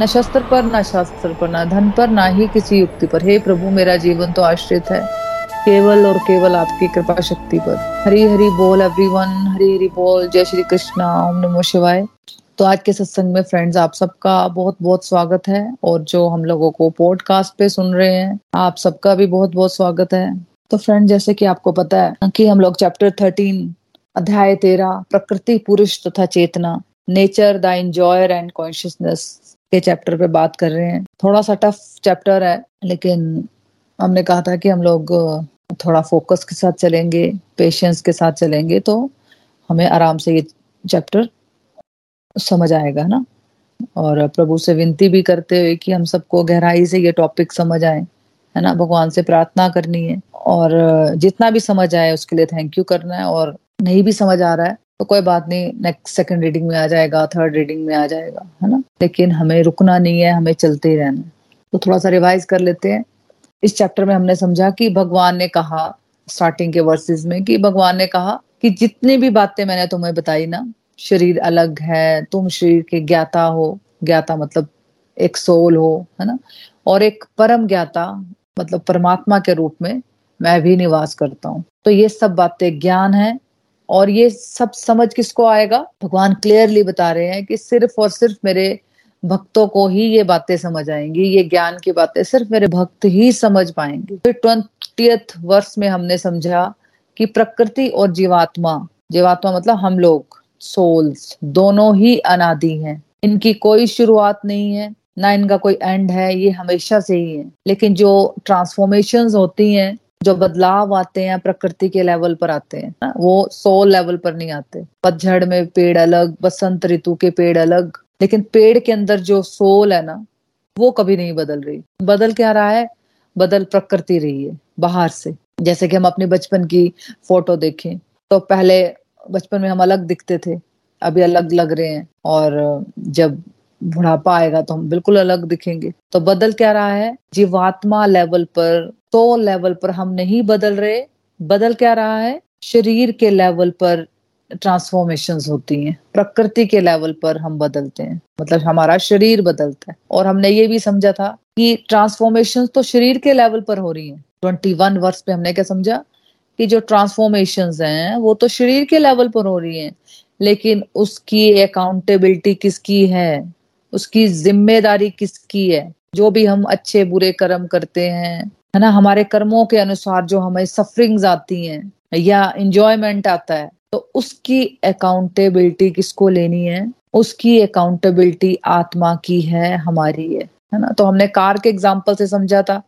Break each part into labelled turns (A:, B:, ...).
A: न शस्त्र पर, न शास्त्र पर, न धन पर, ना ही किसी युक्ति पर। हे प्रभु, मेरा जीवन तो आश्रित है। केवल और केवल आपकी कृपा शक्ति पर। हरी हरी बोल एवरीवन हरी हरी बोल। जय श्री कृष्णा। ओम नमो शिवाय। तो आज के सत्संग में फ्रेंड्स आप सबका बहुत बहुत स्वागत है। और जो हम लोगों को पॉडकास्ट पे सुन रहे हैं, आप सबका भी बहुत बहुत स्वागत है। तो फ्रेंड जैसे कि आपको पता है कि हम लोग चैप्टर थर्टीन अध्याय तेरह, प्रकृति, पुरुष तथा चेतना nature the enjoyer and consciousness के चैप्टर पे बात कर रहे हैं। थोड़ा सा टफ चैप्टर है, लेकिन हमने कहा था कि हम लोग थोड़ा फोकस के साथ चलेंगे पेशेंस के साथ चलेंगे तो हमें आराम से ये चैप्टर समझ आएगा ना? और प्रभु से विनती भी करते हुए कि हम सबको गहराई से ये टॉपिक समझ आए, है ना? भगवान से प्रार्थना करनी है। और जितना भी समझ आए, उसके लिए थैंक यू करना है, और नहीं भी समझ आ रहा है तो कोई बात नहीं नेक्स्ट सेकंड रीडिंग में आ जाएगा थर्ड रीडिंग में आ जाएगा, है ना? लेकिन हमें रुकना नहीं है, हमें चलते ही रहना तो थोड़ा सा रिवाइज कर लेते हैं। इस चैप्टर में हमने समझा कि भगवान ने कहा स्टार्टिंग के वर्सेस में, कि भगवान ने कहा कि जितनी भी बातें मैंने तुम्हें बताई ना, शरीर अलग है, तुम शरीर के ज्ञाता हो, ज्ञाता मतलब एक सोल हो, है ना? और एक परम ज्ञाता मतलब परमात्मा के रूप में मैं भी निवास करता हूँ। तो ये सब बातें ज्ञान है और ये सब समझ किसको आएगा? भगवान क्लियरली बता रहे हैं कि सिर्फ़ और सिर्फ़ मेरे भक्तों को ही ये बातें समझ आएँगी, ये ज्ञान की बातें सिर्फ़ मेरे भक्त ही समझ पाएँगे। फिर ट्वेंटी वर्ष में हमने समझा कि प्रकृति और जीवात्मा जीवात्मा मतलब हम लोग सोल्स दोनों ही अनादि हैं। इनकी कोई शुरुआत नहीं है, ना इनका कोई एंड है, ये हमेशा से ही है। लेकिन जो ट्रांसफॉर्मेशन होती हैं जो बदलाव आते हैं, प्रकृति के लेवल पर आते हैं, ना, वो सोल लेवल पर नहीं आते। पतझड़ में पेड़ अलग, बसंत ऋतु के पेड़ अलग, लेकिन पेड़ के अंदर जो सोल है ना, वो कभी नहीं बदल रही। बदल क्या रहा है? बदल प्रकृति रही है, बाहर से। जैसे कि हम अपने बचपन की फ़ोटो देखें तो पहले बचपन में हम अलग दिखते थे, अभी अलग लग रहे हैं, और जब बुढ़ापा आएगा तो हम बिल्कुल अलग दिखेंगे। तो बदल क्या रहा है? जीवात्मा लेवल पर तो लेवल पर हम नहीं बदल रहे। बदल क्या रहा है? शरीर के लेवल पर ट्रांसफॉर्मेशन होती हैं। प्रकृति के लेवल पर हम बदलते हैं। मतलब हमारा शरीर बदलता है। और हमने ये भी समझा था कि ट्रांसफॉर्मेशन तो शरीर के लेवल पर हो रही हैं। ट्वेंटी वन वर्ष पे हमने क्या समझा? कि जो ट्रांसफॉर्मेशन हैं, वो तो शरीर के लेवल पर हो रही हैं। लेकिन उसकी अकाउंटेबिलिटी किसकी है? उसकी ज़िम्मेदारी किसकी है? जो भी हम अच्छे बुरे कर्म करते हैं, है ना? हमारे कर्मों के अनुसार जो हमें सफरिंग्स आती हैं या इंजॉयमेंट आता है तो उसकी अकाउंटेबिलिटी किसको लेनी है? उसकी अकाउंटेबिलिटी आत्मा की है, हमारी है है ना? तो हमने कार के एग्ज़ाम्पल से समझा था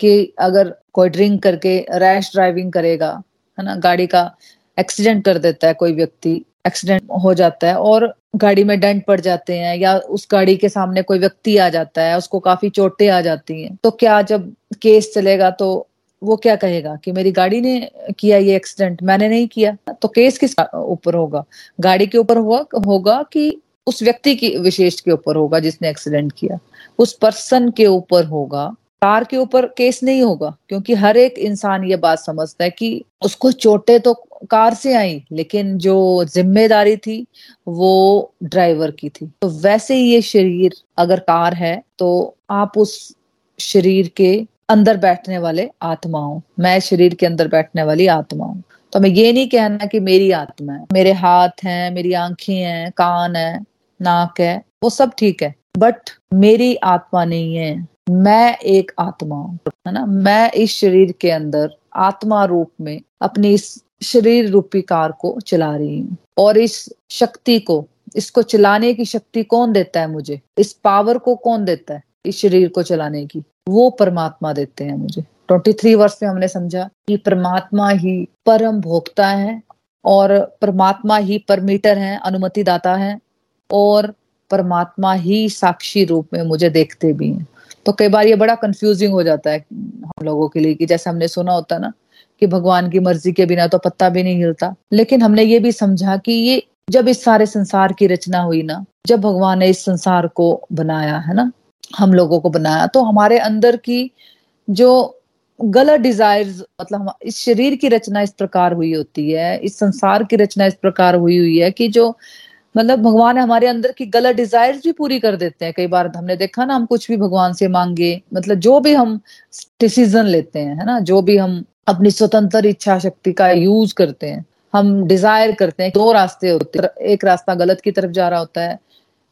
A: कि अगर कोई ड्रिंक करके रैश ड्राइविंग करेगा, है ना? गाड़ी का एक्सीडेंट कर देता है कोई व्यक्ति एक्सीडेंट हो जाता है और गाड़ी में डेंट पड़ जाते हैं या उस गाड़ी के सामने कोई व्यक्ति आ जाता है, उसको काफ़ी चोटें आ जाती हैं। तो क्या जब केस चलेगा तो वो क्या कहेगा कि मेरी गाड़ी ने किया ये एक्सीडेंट? मैंने नहीं किया। तो केस किस ऊपर होगा? गाड़ी के ऊपर होगा होगा कि उस व्यक्ति की, विशेष के ऊपर होगा जिसने एक्सीडेंट किया। उस पर्सन के ऊपर होगा कार के ऊपर केस नहीं होगा, क्योंकि हर एक इंसान ये बात समझता है कि उसको चोटें तो कार से आई, लेकिन जो ज़िम्मेदारी थी वो ड्राइवर की थी। तो वैसे ही ये शरीर अगर कार है तो आप उस शरीर के अंदर बैठने वाले आत्मा हूँ। मैं शरीर के अंदर बैठने वाली आत्मा हूँ। तो मैं ये नहीं कहना कि मेरी आत्मा है। मेरे हाथ हैं, मेरी आँखें हैं, कान है, नाक है, वो सब ठीक है। बट मेरी आत्मा नहीं है। मैं एक आत्मा हूँ, है ना? मैं इस शरीर के अंदर आत्मा रूप में अपनी इस शरीर रूपी कार को चला रही हूँ। और इस शक्ति को, इसको चलाने की शक्ति कौन देता है मुझे? इस पावर को कौन देता है इस शरीर को चलाने की? वो परमात्मा देते हैं मुझे। ट्वेंटी थ्री वर्ष में हमने समझा कि परमात्मा ही परम भोक्ता है और परमात्मा ही परमीटर है अनुमति दाता है और परमात्मा ही साक्षी रूप में मुझे देखते भी हैं। तो कई बार ये बड़ा कंफ्यूजिंग हो जाता है हम लोगों के लिए कि जैसे हमने सुना होता ना कि भगवान की मर्ज़ी के बिना तो पत्ता भी नहीं हिलता। लेकिन हमने ये भी समझा कि ये जब इस सारे संसार की रचना हुई ना, जब भगवान ने इस संसार को बनाया, है ना, हम लोगों को बनाया तो हमारे अंदर की जो गलत डिजायर्स मतलब इस शरीर की रचना इस प्रकार हुई होती है, इस संसार की रचना इस प्रकार हुई हुई है कि जो मतलब भगवान हमारे अंदर की गलत डिजायर्स भी पूरी कर देते हैं। कई बार हमने देखा ना, हम कुछ भी भगवान से मांगे मतलब जो भी हम डिसीज़न लेते हैं, है ना? जो भी हम अपनी स्वतंत्र इच्छा शक्ति का यूज़ करते हैं, हम डिज़ायर करते हैं दो रास्ते होते हैं। एक रास्ता गलत की तरफ़ जा रहा होता है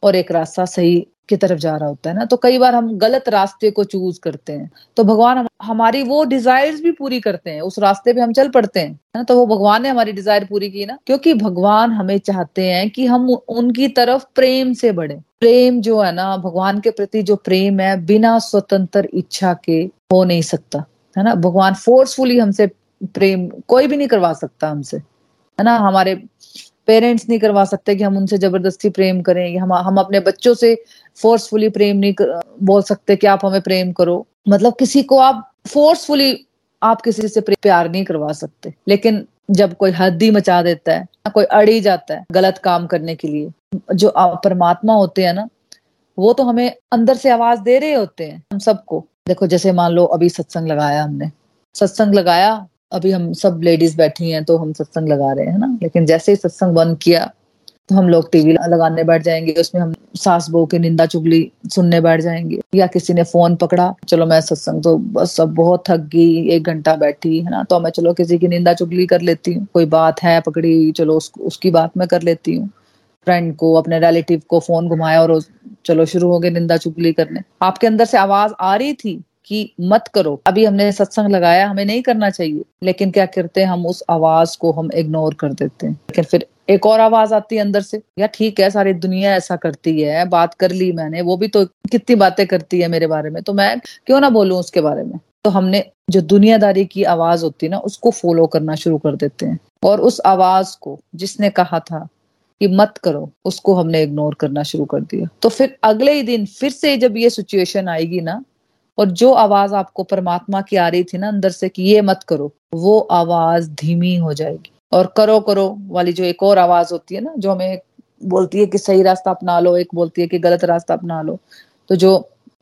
A: और एक रास्ता सही की तरफ़ जा रहा होता है ना तो कई बार हम गलत रास्ते को चूज़ करते हैं। तो भगवान हमारी वो डिजायर्स भी पूरी करते हैं, उस रास्ते पे हम चल पड़ते हैं ना तो वो भगवान ने हमारी डिज़ायर पूरी की ना, क्योंकि भगवान हमें चाहते हैं कि हम उनकी तरफ़ प्रेम से बढ़े। प्रेम जो है ना, भगवान के प्रति जो प्रेम है, बिना स्वतंत्र इच्छा के हो नहीं सकता, है ना, भगवान फोर्सफुली हमसे प्रेम कोई भी नहीं करवा सकता हमसे, है ना, हमारे पेरेंट्स नहीं करवा सकते कि हम उनसे ज़बरदस्ती प्रेम करें, हम हम अपने बच्चों से फोर्सफुली प्रेम नहीं कर, बोल सकते कि आप हमें प्रेम करो। मतलब किसी को आप फोर्सफुली आप किसी से प्यार नहीं करवा सकते। लेकिन जब कोई हद ही मचा देता है कोई अड़ी जाता है गलत काम करने के लिए जो परमात्मा होते हैं ना वो तो हमें अंदर से आवाज़ दे रहे होते हैं हम सबको। देखो जैसे मान लो अभी सत्संग लगाया हमने। सत्संग लगाया अभी हम सब लेडीज़ बैठी हैं तो हम सत्संग लगा रहे हैं ना। लेकिन जैसे ही सत्संग बंद किया तो हम लोग टीवी लगाने बैठ जाएँगे उसमें हम सास बहू की निंदा चुगली सुनने बैठ जाएँगे या किसी ने फ़ोन पकड़ा चलो मैं सत्संग तो बस सब बहुत थक गई एक घंटा बैठी है ना? तो मैं चलो किसी की निंदा चुगली कर लेती हूँ कोई बात है पकड़ी चलो उस, उसकी बात मैं कर लेती हूँ। फ्रेंड को अपने रिलेटिव को फ़ोन घुमाया और चलो शुरू हो गए निंदा चुगली करने। आपके अंदर से आवाज़ आ रही थी? कि मत करो। अभी हमने सत्संग लगाया, हमें नहीं करना चाहिए। लेकिन क्या करते हैं, हम उस आवाज़ को हम इग्नोर कर देते हैं। लेकिन फिर एक और आवाज़ आती है अंदर से या ठीक है, सारी दुनिया ऐसा करती है, बात कर ली मैंने, वो भी तो कितनी बातें करती है मेरे बारे में तो मैं क्यों ना बोलूँ उसके बारे में? तो हमने जो दुनियादारी की आवाज़ होती है ना, उसको फॉलो करना शुरू कर देते हैं। और उस आवाज़ को जिसने कहा था कि मत करो, उसको हमने इग्नोर करना शुरू कर दिया। तो फिर अगले ही दिन, फिर से जब ये सिचुएशन आएगी ना और जो आवाज़ आपको परमात्मा की आ रही थी ना अंदर से कि ये मत करो, वो आवाज़ धीमी हो जाएगी। और करो करो वाली जो एक और आवाज़ होती है ना, जो हमें बोलती है कि सही रास्ता अपना लो, एक बोलती है कि गलत रास्ता अपना लो तो जो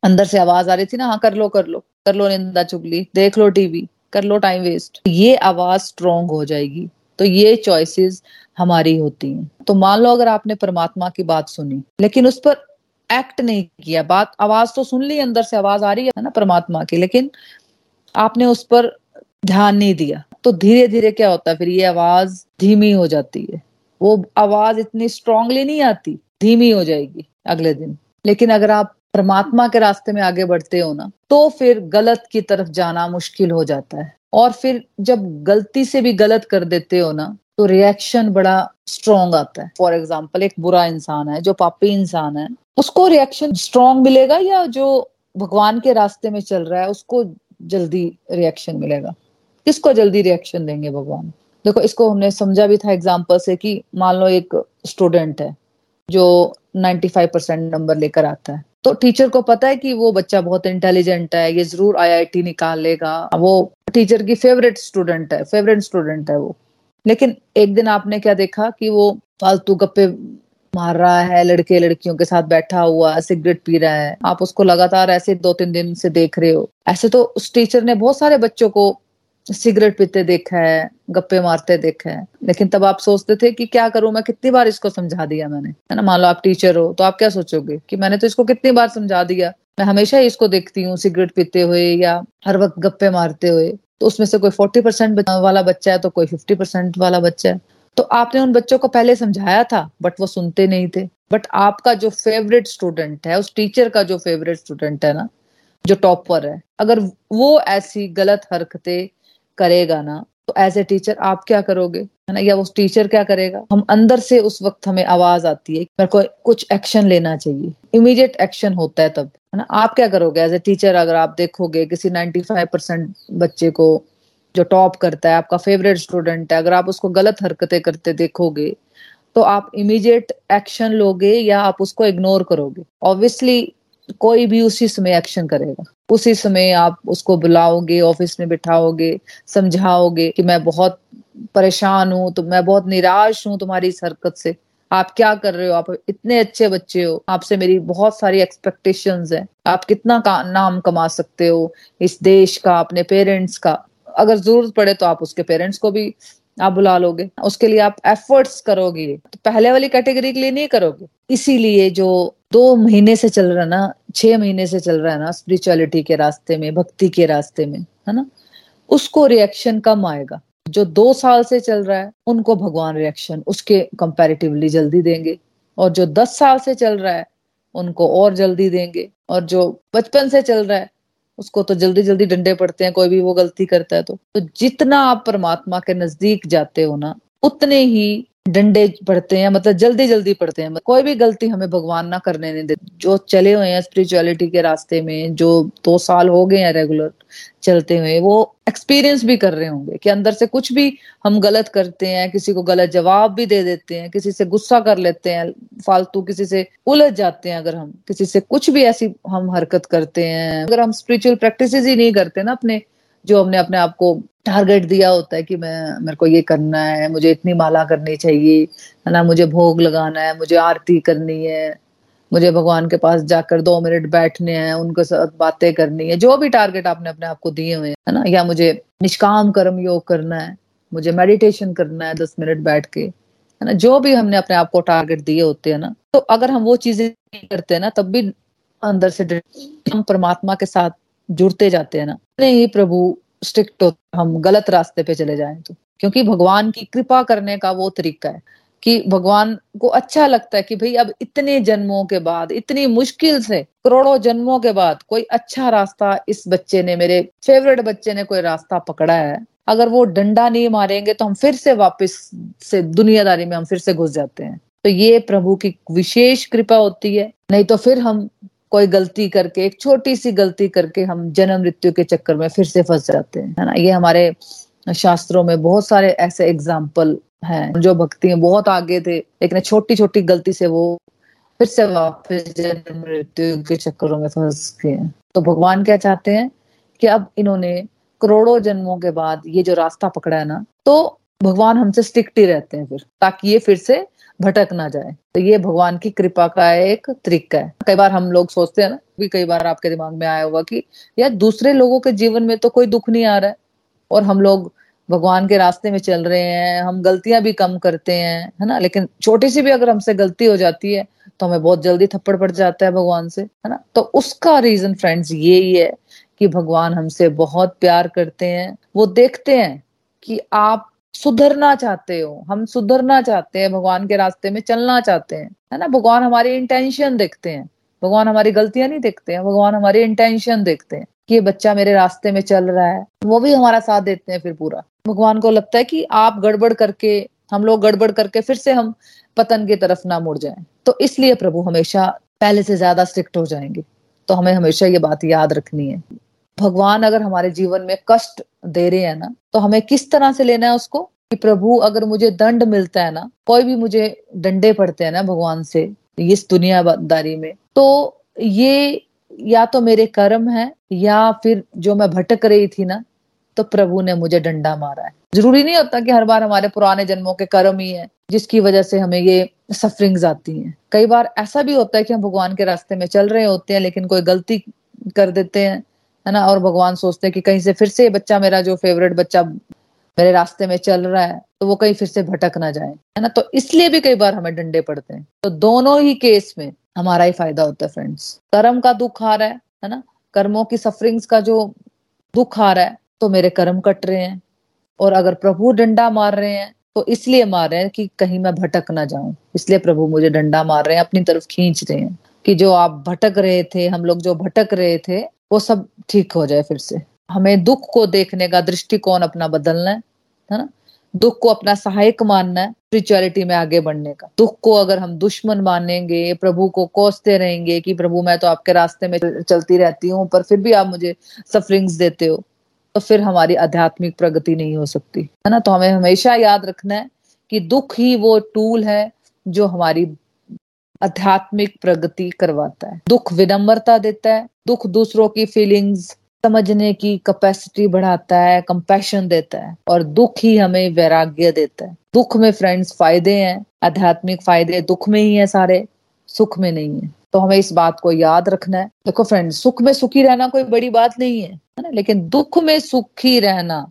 A: अंदर से आवाज़ आ रही थी ना हाँ कर लो कर लो कर लो निंदा चुगली, देख लो टीवी, कर लो टाइम वेस्ट ये आवाज़ स्ट्रोंग हो जाएगी। तो ये चॉइसेस हमारी होती हैं। तो मान लो अगर आपने परमात्मा की बात सुनी, लेकिन उस पर एक्ट नहीं किया। बात, आवाज़ तो सुन ली, अंदर से आवाज़ आ रही है ना परमात्मा की, लेकिन आपने उस पर ध्यान नहीं दिया। तो धीरे धीरे क्या होता है, फिर ये आवाज़ धीमी हो जाती है। वो आवाज़ इतनी स्ट्रांगली नहीं आती, धीमी हो जाएगी अगले दिन। लेकिन अगर आप परमात्मा के रास्ते में आगे बढ़ते हो ना तो फिर गलत की तरफ़ जाना मुश्किल हो जाता है। और फिर जब गलती से भी गलत कर देते हो ना तो रिएक्शन बड़ा स्ट्रॉन्ग आता है। फॉर एग्ज़ाम्पल एक बुरा इंसान है, जो पापी इंसान है उसको रिएक्शन स्ट्रॉन्ग मिलेगा या जो भगवान के रास्ते में चल रहा है, उसको जल्दी रिएक्शन मिलेगा? किसको जल्दी रिएक्शन देंगे भगवान? देखो, इसको हमने समझा भी था एग्ज़ाम्पल से कि मान लो एक स्टूडेंट है, जो 95 परसेंट नंबर लेकर आता है। तो टीचर को पता है कि वो बच्चा बहुत इंटेलिजेंट है, ये ज़रूर आईआईटी निकाल लेगा वो टीचर की फेवरेट स्टूडेंट है फेवरेट स्टूडेंट है वो। लेकिन एक दिन आपने क्या देखा कि वो फालतू गप्पे मार रहा है लड़के लड़कियों के साथ बैठा हुआ, सिगरेट पी रहा है। आप उसको लगातार ऐसे दो तीन दिन से देख रहे हो। ऐसे तो उस टीचर ने बहुत सारे बच्चों को सिगरेट पीते देखा है, गप्पे मारते देखा है। लेकिन तब आप सोचते थे कि क्या करूँ, मैं कितनी बार इसको समझा दिया मैंने? है ना, मान लो आप टीचर हो तो आप क्या सोचोगे कि मैंने तो इसको कितनी बार समझा दिया? मैं हमेशा ही इसको देखती हूँ, सिगरेट पीते हुए या हर वक्त गप्पे मारते हुए। तो उसमें से कोई फोर्टी परसेंट वाला बच्चा है तो कोई फिफ्टी परसेंट वाला बच्चा है। तो आपने उन बच्चों को पहले समझाया था बट वो सुनते नहीं थे। बट आपका जो फेवरेट स्टूडेंट है, उस टीचर का जो फेवरेट स्टूडेंट है ना, जो टॉपर है, अगर वो ऐसी गलत हरकतें करेगा ना तो एज ए टीचर आप क्या करोगे? है ना? या वो टीचर क्या करेगा? हम अंदर से उस वक्त हमें आवाज़ आती है मेरे को कुछ एक्शन लेना चाहिए। इमीडिएट एक्शन होता है तब। है ना? आप क्या करोगे? एज ए टीचर अगर आप देखोगे किसी 95 परसेंट बच्चे को जो टॉप करता है आपका फेवरेट स्टूडेंट है अगर आप उसको गलत हरकतें करते देखोगे तो आप इमीडिएट एक्शन लोगे या आप उसको इग्नोर करोगे। ऑब्वियसली कोई भी उसी समय एक्शन करेगा। उसी समय आप उसको बुलाओगे ऑफ़िस में बिठाओगे समझाओगे कि मैं बहुत परेशान हूँ तो मैं बहुत निराश हूँ तुम्हारी इस हरकत से। आप क्या कर रहे हो? आप इतने अच्छे बच्चे हो। आपसे मेरी बहुत सारी एक्सपेक्टेशंस है। आप कितना का, नाम कमा सकते हो इस देश का अपने पेरेंट्स का। अगर ज़रूरत पड़े तो आप उसके पेरेंट्स को भी आप बुला लोगे। उसके लिए आप एफर्ट्स करोगे। तो पहले वाली कैटेगरी के लिए नहीं करोगे। इसीलिए जो दो महीने से चल रहा ना, छह महीने से चल रहा है ना स्पिरिचुअलिटी के रास्ते में, भक्ति के रास्ते में, है ना? उसको रिएक्शन कम आएगा। जो दो साल से चल रहा है, उनको भगवान रिएक्शन उसके कंपैरेटिवली जल्दी देंगे। और जो दस साल से चल रहा है, उनको और जल्दी देंगे। और जो बचपन से चल रहा है उसको तो जल्दी जल्दी डंडे पड़ते हैं कोई भी वो गलती करता है तो, तो जितना आप परमात्मा के नज़दीक जाते हो ना उतने ही डंडे पड़ते हैं मतलब जल्दी जल्दी पड़ते हैं। कोई भी गलती हमें भगवान ना करने नहीं देते। जो चले हुए हैं स्पिरिचुअलिटी के रास्ते में, जो दो साल हो गए हैं रेगुलर चलते हुए, वो एक्सपीरियंस भी कर रहे होंगे कि अंदर से कुछ भी हम गलत करते हैं, किसी को गलत जवाब भी दे देते हैं, किसी से गुस्सा कर लेते हैं, फालतू किसी से उलझ जाते हैं अगर हम, किसी से कुछ भी ऐसी हम हरकत करते हैं। अगर हम स्पिरिचुअल प्रैक्टिस ही नहीं करते ना अपने जो हमने अपने आप को टारगेट दिया होता है कि मैं, मेरे को ये करना है, मुझे इतनी माला करनी चाहिए, है ना? मुझे भोग लगाना है, मुझे आरती करनी है, मुझे भगवान के पास जाकर दो मिनट बैठने हैं, उनके साथ बातें करनी है, जो भी टारगेट आपने अपने आप को दिए हुए हैं ना? या मुझे निष्काम कर्म योग करना है, मुझे मेडिटेशन करना है दस मिनट बैठ के, है ना? जो भी हमने अपने आप को टारगेट दिए होते हैं ना तो अगर हम वो चीज़ें नहीं करते हैं ना, तब भी अंदर से हम परमात्मा के साथ जुड़ते जाते हैं ना। नहीं प्रभु स्ट्रिक्ट हो, हम गलत रास्ते पे चले जाएँ तो। क्योंकि भगवान की कृपा करने का वो तरीका है कि भगवान को अच्छा लगता है कि भाई अब इतने जन्मों के बाद, इतनी मुश्किल से, करोड़ों जन्मों के बाद कोई अच्छा रास्ता इस बच्चे ने, मेरे फेवरेट बच्चे ने कोई रास्ता पकड़ा है। अगर वो डंडा नहीं मारेंगे तो हम फिर से वापस से दुनियादारी में हम फिर से घुस जाते हैं। तो ये प्रभु की विशेष कृपा होती है। नहीं तो फिर हम कोई गलती करके, एक छोटी सी गलती करके हम जन्म मृत्यु के चक्कर में फिर से फंस जाते हैं, है ना? ये हमारे शास्त्रों में बहुत सारे ऐसे एग्ज़ाम्पल हैं, जो भक्ति में बहुत आगे थे, लेकिन छोटी छोटी गलती से वो फिर से वापस जन्म मृत्यु के चक्करों में फंस गए तो भगवान क्या चाहते हैं कि अब इन्होंने करोड़ों जन्मों के बाद ये जो रास्ता पकड़ा है ना तो भगवान हमसे स्टिक्ट ही रहते हैं फिर, ताकि ये फिर से भटक ना जाए। तो ये भगवान की कृपा का एक तरीका है। कई बार हम लोग सोचते हैं ना, भी कई बार आपके दिमाग में आया होगा कि, यार, दूसरे लोगों के जीवन में तो कोई दुख नहीं आ रहा है। और हम लोग भगवान के रास्ते में चल रहे हैं, हम गलतियाँ भी कम करते हैं, है ना? लेकिन छोटी सी भी अगर हमसे गलती हो जाती है तो हमें बहुत जल्दी थप्पड़ पड़ जाता है भगवान से, है ना? तो उसका रीजन फ्रेंड्स यही है कि भगवान हमसे बहुत प्यार करते हैं। वो देखते हैं कि आप सुधरना चाहते हो, हम सुधरना चाहते हैं, भगवान के रास्ते में चलना चाहते हैं, है ना? भगवान हमारी इंटेंशन देखते हैं, भगवान हमारी गलतियाँ नहीं देखते हैं, भगवान हमारी इंटेंशन देखते हैं कि ये बच्चा मेरे रास्ते में चल रहा है, वो भी हमारा साथ देते हैं फिर पूरा। भगवान को लगता है कि आप गड़बड़ करके, हम लोग गड़बड़ करके फिर से हम पतन की तरफ़ ना मुड़ जाए। तो इसलिए प्रभु हमेशा पहले से ज़्यादा स्ट्रिक्ट हो जाएँगे। तो हमें हमेशा ये बात याद रखनी है। भगवान अगर हमारे जीवन में कष्ट दे रहे हैं ना तो हमें किस तरह से लेना है उसको? कि प्रभु, अगर मुझे दंड मिलता है ना, कोई भी मुझे डंडे पड़ते हैं ना भगवान से इस दुनियादारी में तो ये या तो मेरे कर्म है, या फिर जो मैं भटक रही थी ना तो प्रभु ने मुझे डंडा मारा है। ज़रूरी नहीं होता कि हर बार हमारे पुराने जन्मों के कर्म ही है, जिसकी वजह से हमें ये सफरिंग्स आती हैं। कई बार ऐसा भी होता है कि हम भगवान के रास्ते में चल रहे होते हैं, लेकिन कोई गलती कर देते हैं है ना? और भगवान सोचते हैं कि कहीं से फिर से बच्चा मेरा जो फेवरेट बच्चा मेरे रास्ते में चल रहा है तो वो कहीं फिर से भटक ना जाए, है ना? तो इसलिए भी कई बार हमें डंडे पड़ते हैं। तो दोनों ही केस में हमारा ही फ़ायदा होता है फ्रेंड्स कर्म का दुख आ रहा है है ना? कर्मों की सफरिंग्स का जो दुख आ रहा है तो मेरे कर्म कट रहे हैं। और अगर प्रभु डंडा मार रहे हैं तो इसलिए मार रहे हैं कि कहीं मैं भटक ना जाऊँ। इसलिए प्रभु मुझे डंडा मार रहे हैं, अपनी तरफ़ खींच रहे हैं कि जो आप भटक रहे थे, हम लोग जो भटक रहे थे वो सब ठीक हो जाए फिर से। हमें दुख को देखने का दृष्टिकोण अपना बदलना है ना? दुख को अपना सहायक मानना है स्पिरिचुअलिटी में आगे बढ़ने का। दुख को अगर हम दुश्मन मानेंगे, प्रभु को कोसते रहेंगे कि प्रभु मैं तो आपके रास्ते में चलती रहती हूँ, पर फिर भी आप मुझे सफरिंग्स देते हो तो फिर हमारी आध्यात्मिक प्रगति नहीं हो सकती, है ना? तो हमें हमेशा याद रखना है कि दुख ही वो टूल है जो हमारी आध्यात्मिक प्रगति करवाता है। दुख विनम्रता देता है, दुख दूसरों की फीलिंग्स समझने की कैपेसिटी बढ़ाता है कंपैशन देता है और दुख ही हमें वैराग्य देता है। दुख में फ्रेंड्स फ़ायदे हैं, आध्यात्मिक फ़ायदे दुख में ही है सारे, सुख में नहीं है। तो हमें इस बात को याद रखना है। देखो फ्रेंड्स सुख में सुखी रहना कोई बड़ी बात नहीं है है ना? लेकिन दुख में सुखी रहना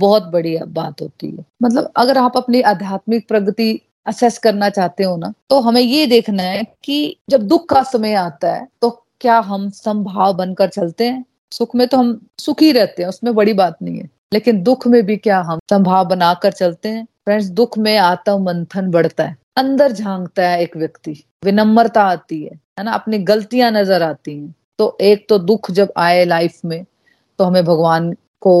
A: बहुत बड़ी बात होती है। मतलब अगर आप अपनी आध्यात्मिक प्रगति असेस करना चाहते हो ना तो हमें ये देखना है कि जब दुख का समय आता है तो क्या हम संभाव बनकर चलते हैं? सुख में तो हम सुखी रहते हैं, उसमें बड़ी बात नहीं है। लेकिन दुख में भी क्या हम संभाव बनाकर चलते हैं? फ्रेंड्स, दुख में आत्म मंथन बढ़ता है। अंदर झांकता है एक व्यक्ति, विनम्रता आती है है ना? अपनी गलतियाँ नज़र आती हैं। तो एक तो दुख जब आए लाइफ में तो हमें भगवान को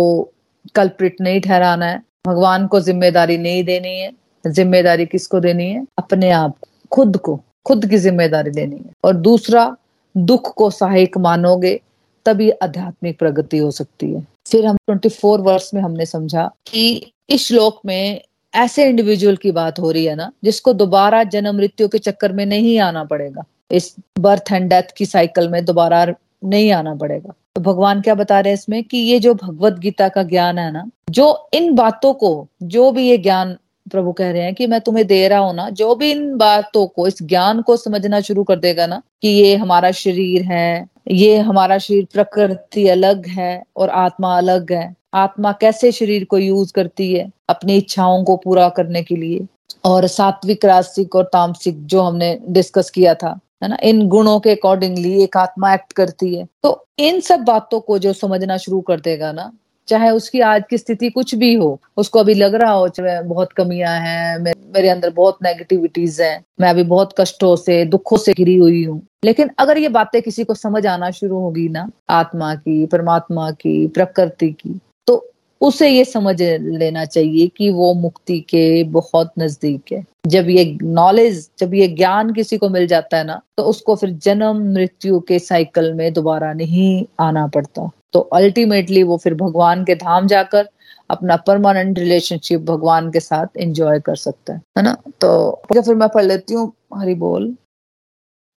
A: कल्प्रिट नहीं ठहराना है, भगवान को ज़िम्मेदारी नहीं देनी है। ज़िम्मेदारी किसको देनी है? अपने आप खुद को, खुद की ज़िम्मेदारी लेनी है। और दूसरा, दुख को सहायक मानोगे, तभी आध्यात्मिक प्रगति हो सकती है। फिर हम 24 वर्ष में हमने समझा कि इस श्लोक में ऐसे इंडिविजुअल की बात हो रही है ना, जिसको दोबारा जन्म मृत्यु के चक्कर में नहीं आना पड़ेगा। इस बर्थ एंड डेथ की साइकिल में दोबारा नहीं आना पड़ेगा। तो भगवान क्या बता रहे हैं इसमें कि ये जो भगवत गीता का ज्ञान है ना, जो इन बातों को, जो भी ये ज्ञान प्रभु कह रहे हैं कि मैं तुम्हें दे रहा हूँ ना, जो भी इन बातों को, इस ज्ञान को समझना शुरू कर देगा ना, कि ये हमारा शरीर है, ये हमारा शरीर प्रकृति अलग है और आत्मा अलग है। आत्मा कैसे शरीर को यूज़ करती है? अपनी इच्छाओं को पूरा करने के लिए। और सात्विक रासिक और तामसिक जो हमने डिस्कस किया था, है ना, इन गुणों के अकॉर्डिंगली एक आत्मा एक्ट करती है। तो इन सब बातों को जो समझना शुरू कर देगा ना चाहे उसकी आज की स्थिति कुछ भी हो, उसको अभी लग रहा हो, चाहे बहुत कमियाँ हैं मेरे अंदर बहुत नेगेटिविटीज हैं, मैं अभी बहुत कष्टों से, दुखों से घिरी हुई हूँ। लेकिन अगर ये बातें किसी को समझ आना शुरू होगी ना, आत्मा की, परमात्मा की, प्रकृति की तो उसे ये समझ लेना चाहिए कि वो मुक्ति के बहुत नज़दीक है। जब ये नॉलेज जब ये ज्ञान किसी को मिल जाता है ना तो उसको फिर जन्म, मृत्यु के साइकिल में दोबारा नहीं आना पड़ता। तो अल्टीमेटली वो फिर भगवान के धाम जाकर अपना परमानेंट रिलेशनशिप भगवान के साथ एंजॉय कर सकता है है ना? तो फिर मैं पढ़ लेती हूँ। हरी बोल।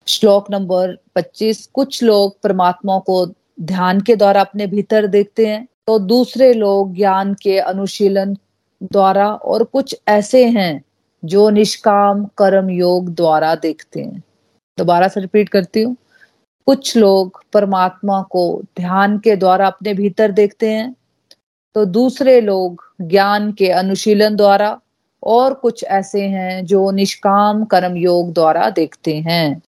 A: श्लोक नंबर 25 कुछ लोग परमात्मा को ध्यान के द्वारा अपने भीतर देखते हैं तो दूसरे लोग ज्ञान के अनुशीलन द्वारा और कुछ ऐसे हैं जो निष्काम कर्म योग द्वारा देखते हैं। दोबारा से रिपीट करती हूँ। कुछ लोग परमात्मा को ध्यान के द्वारा अपने भीतर देखते हैं तो दूसरे लोग ज्ञान के अनुशीलन द्वारा और कुछ ऐसे हैं जो निष्काम कर्म योग द्वारा देखते हैं।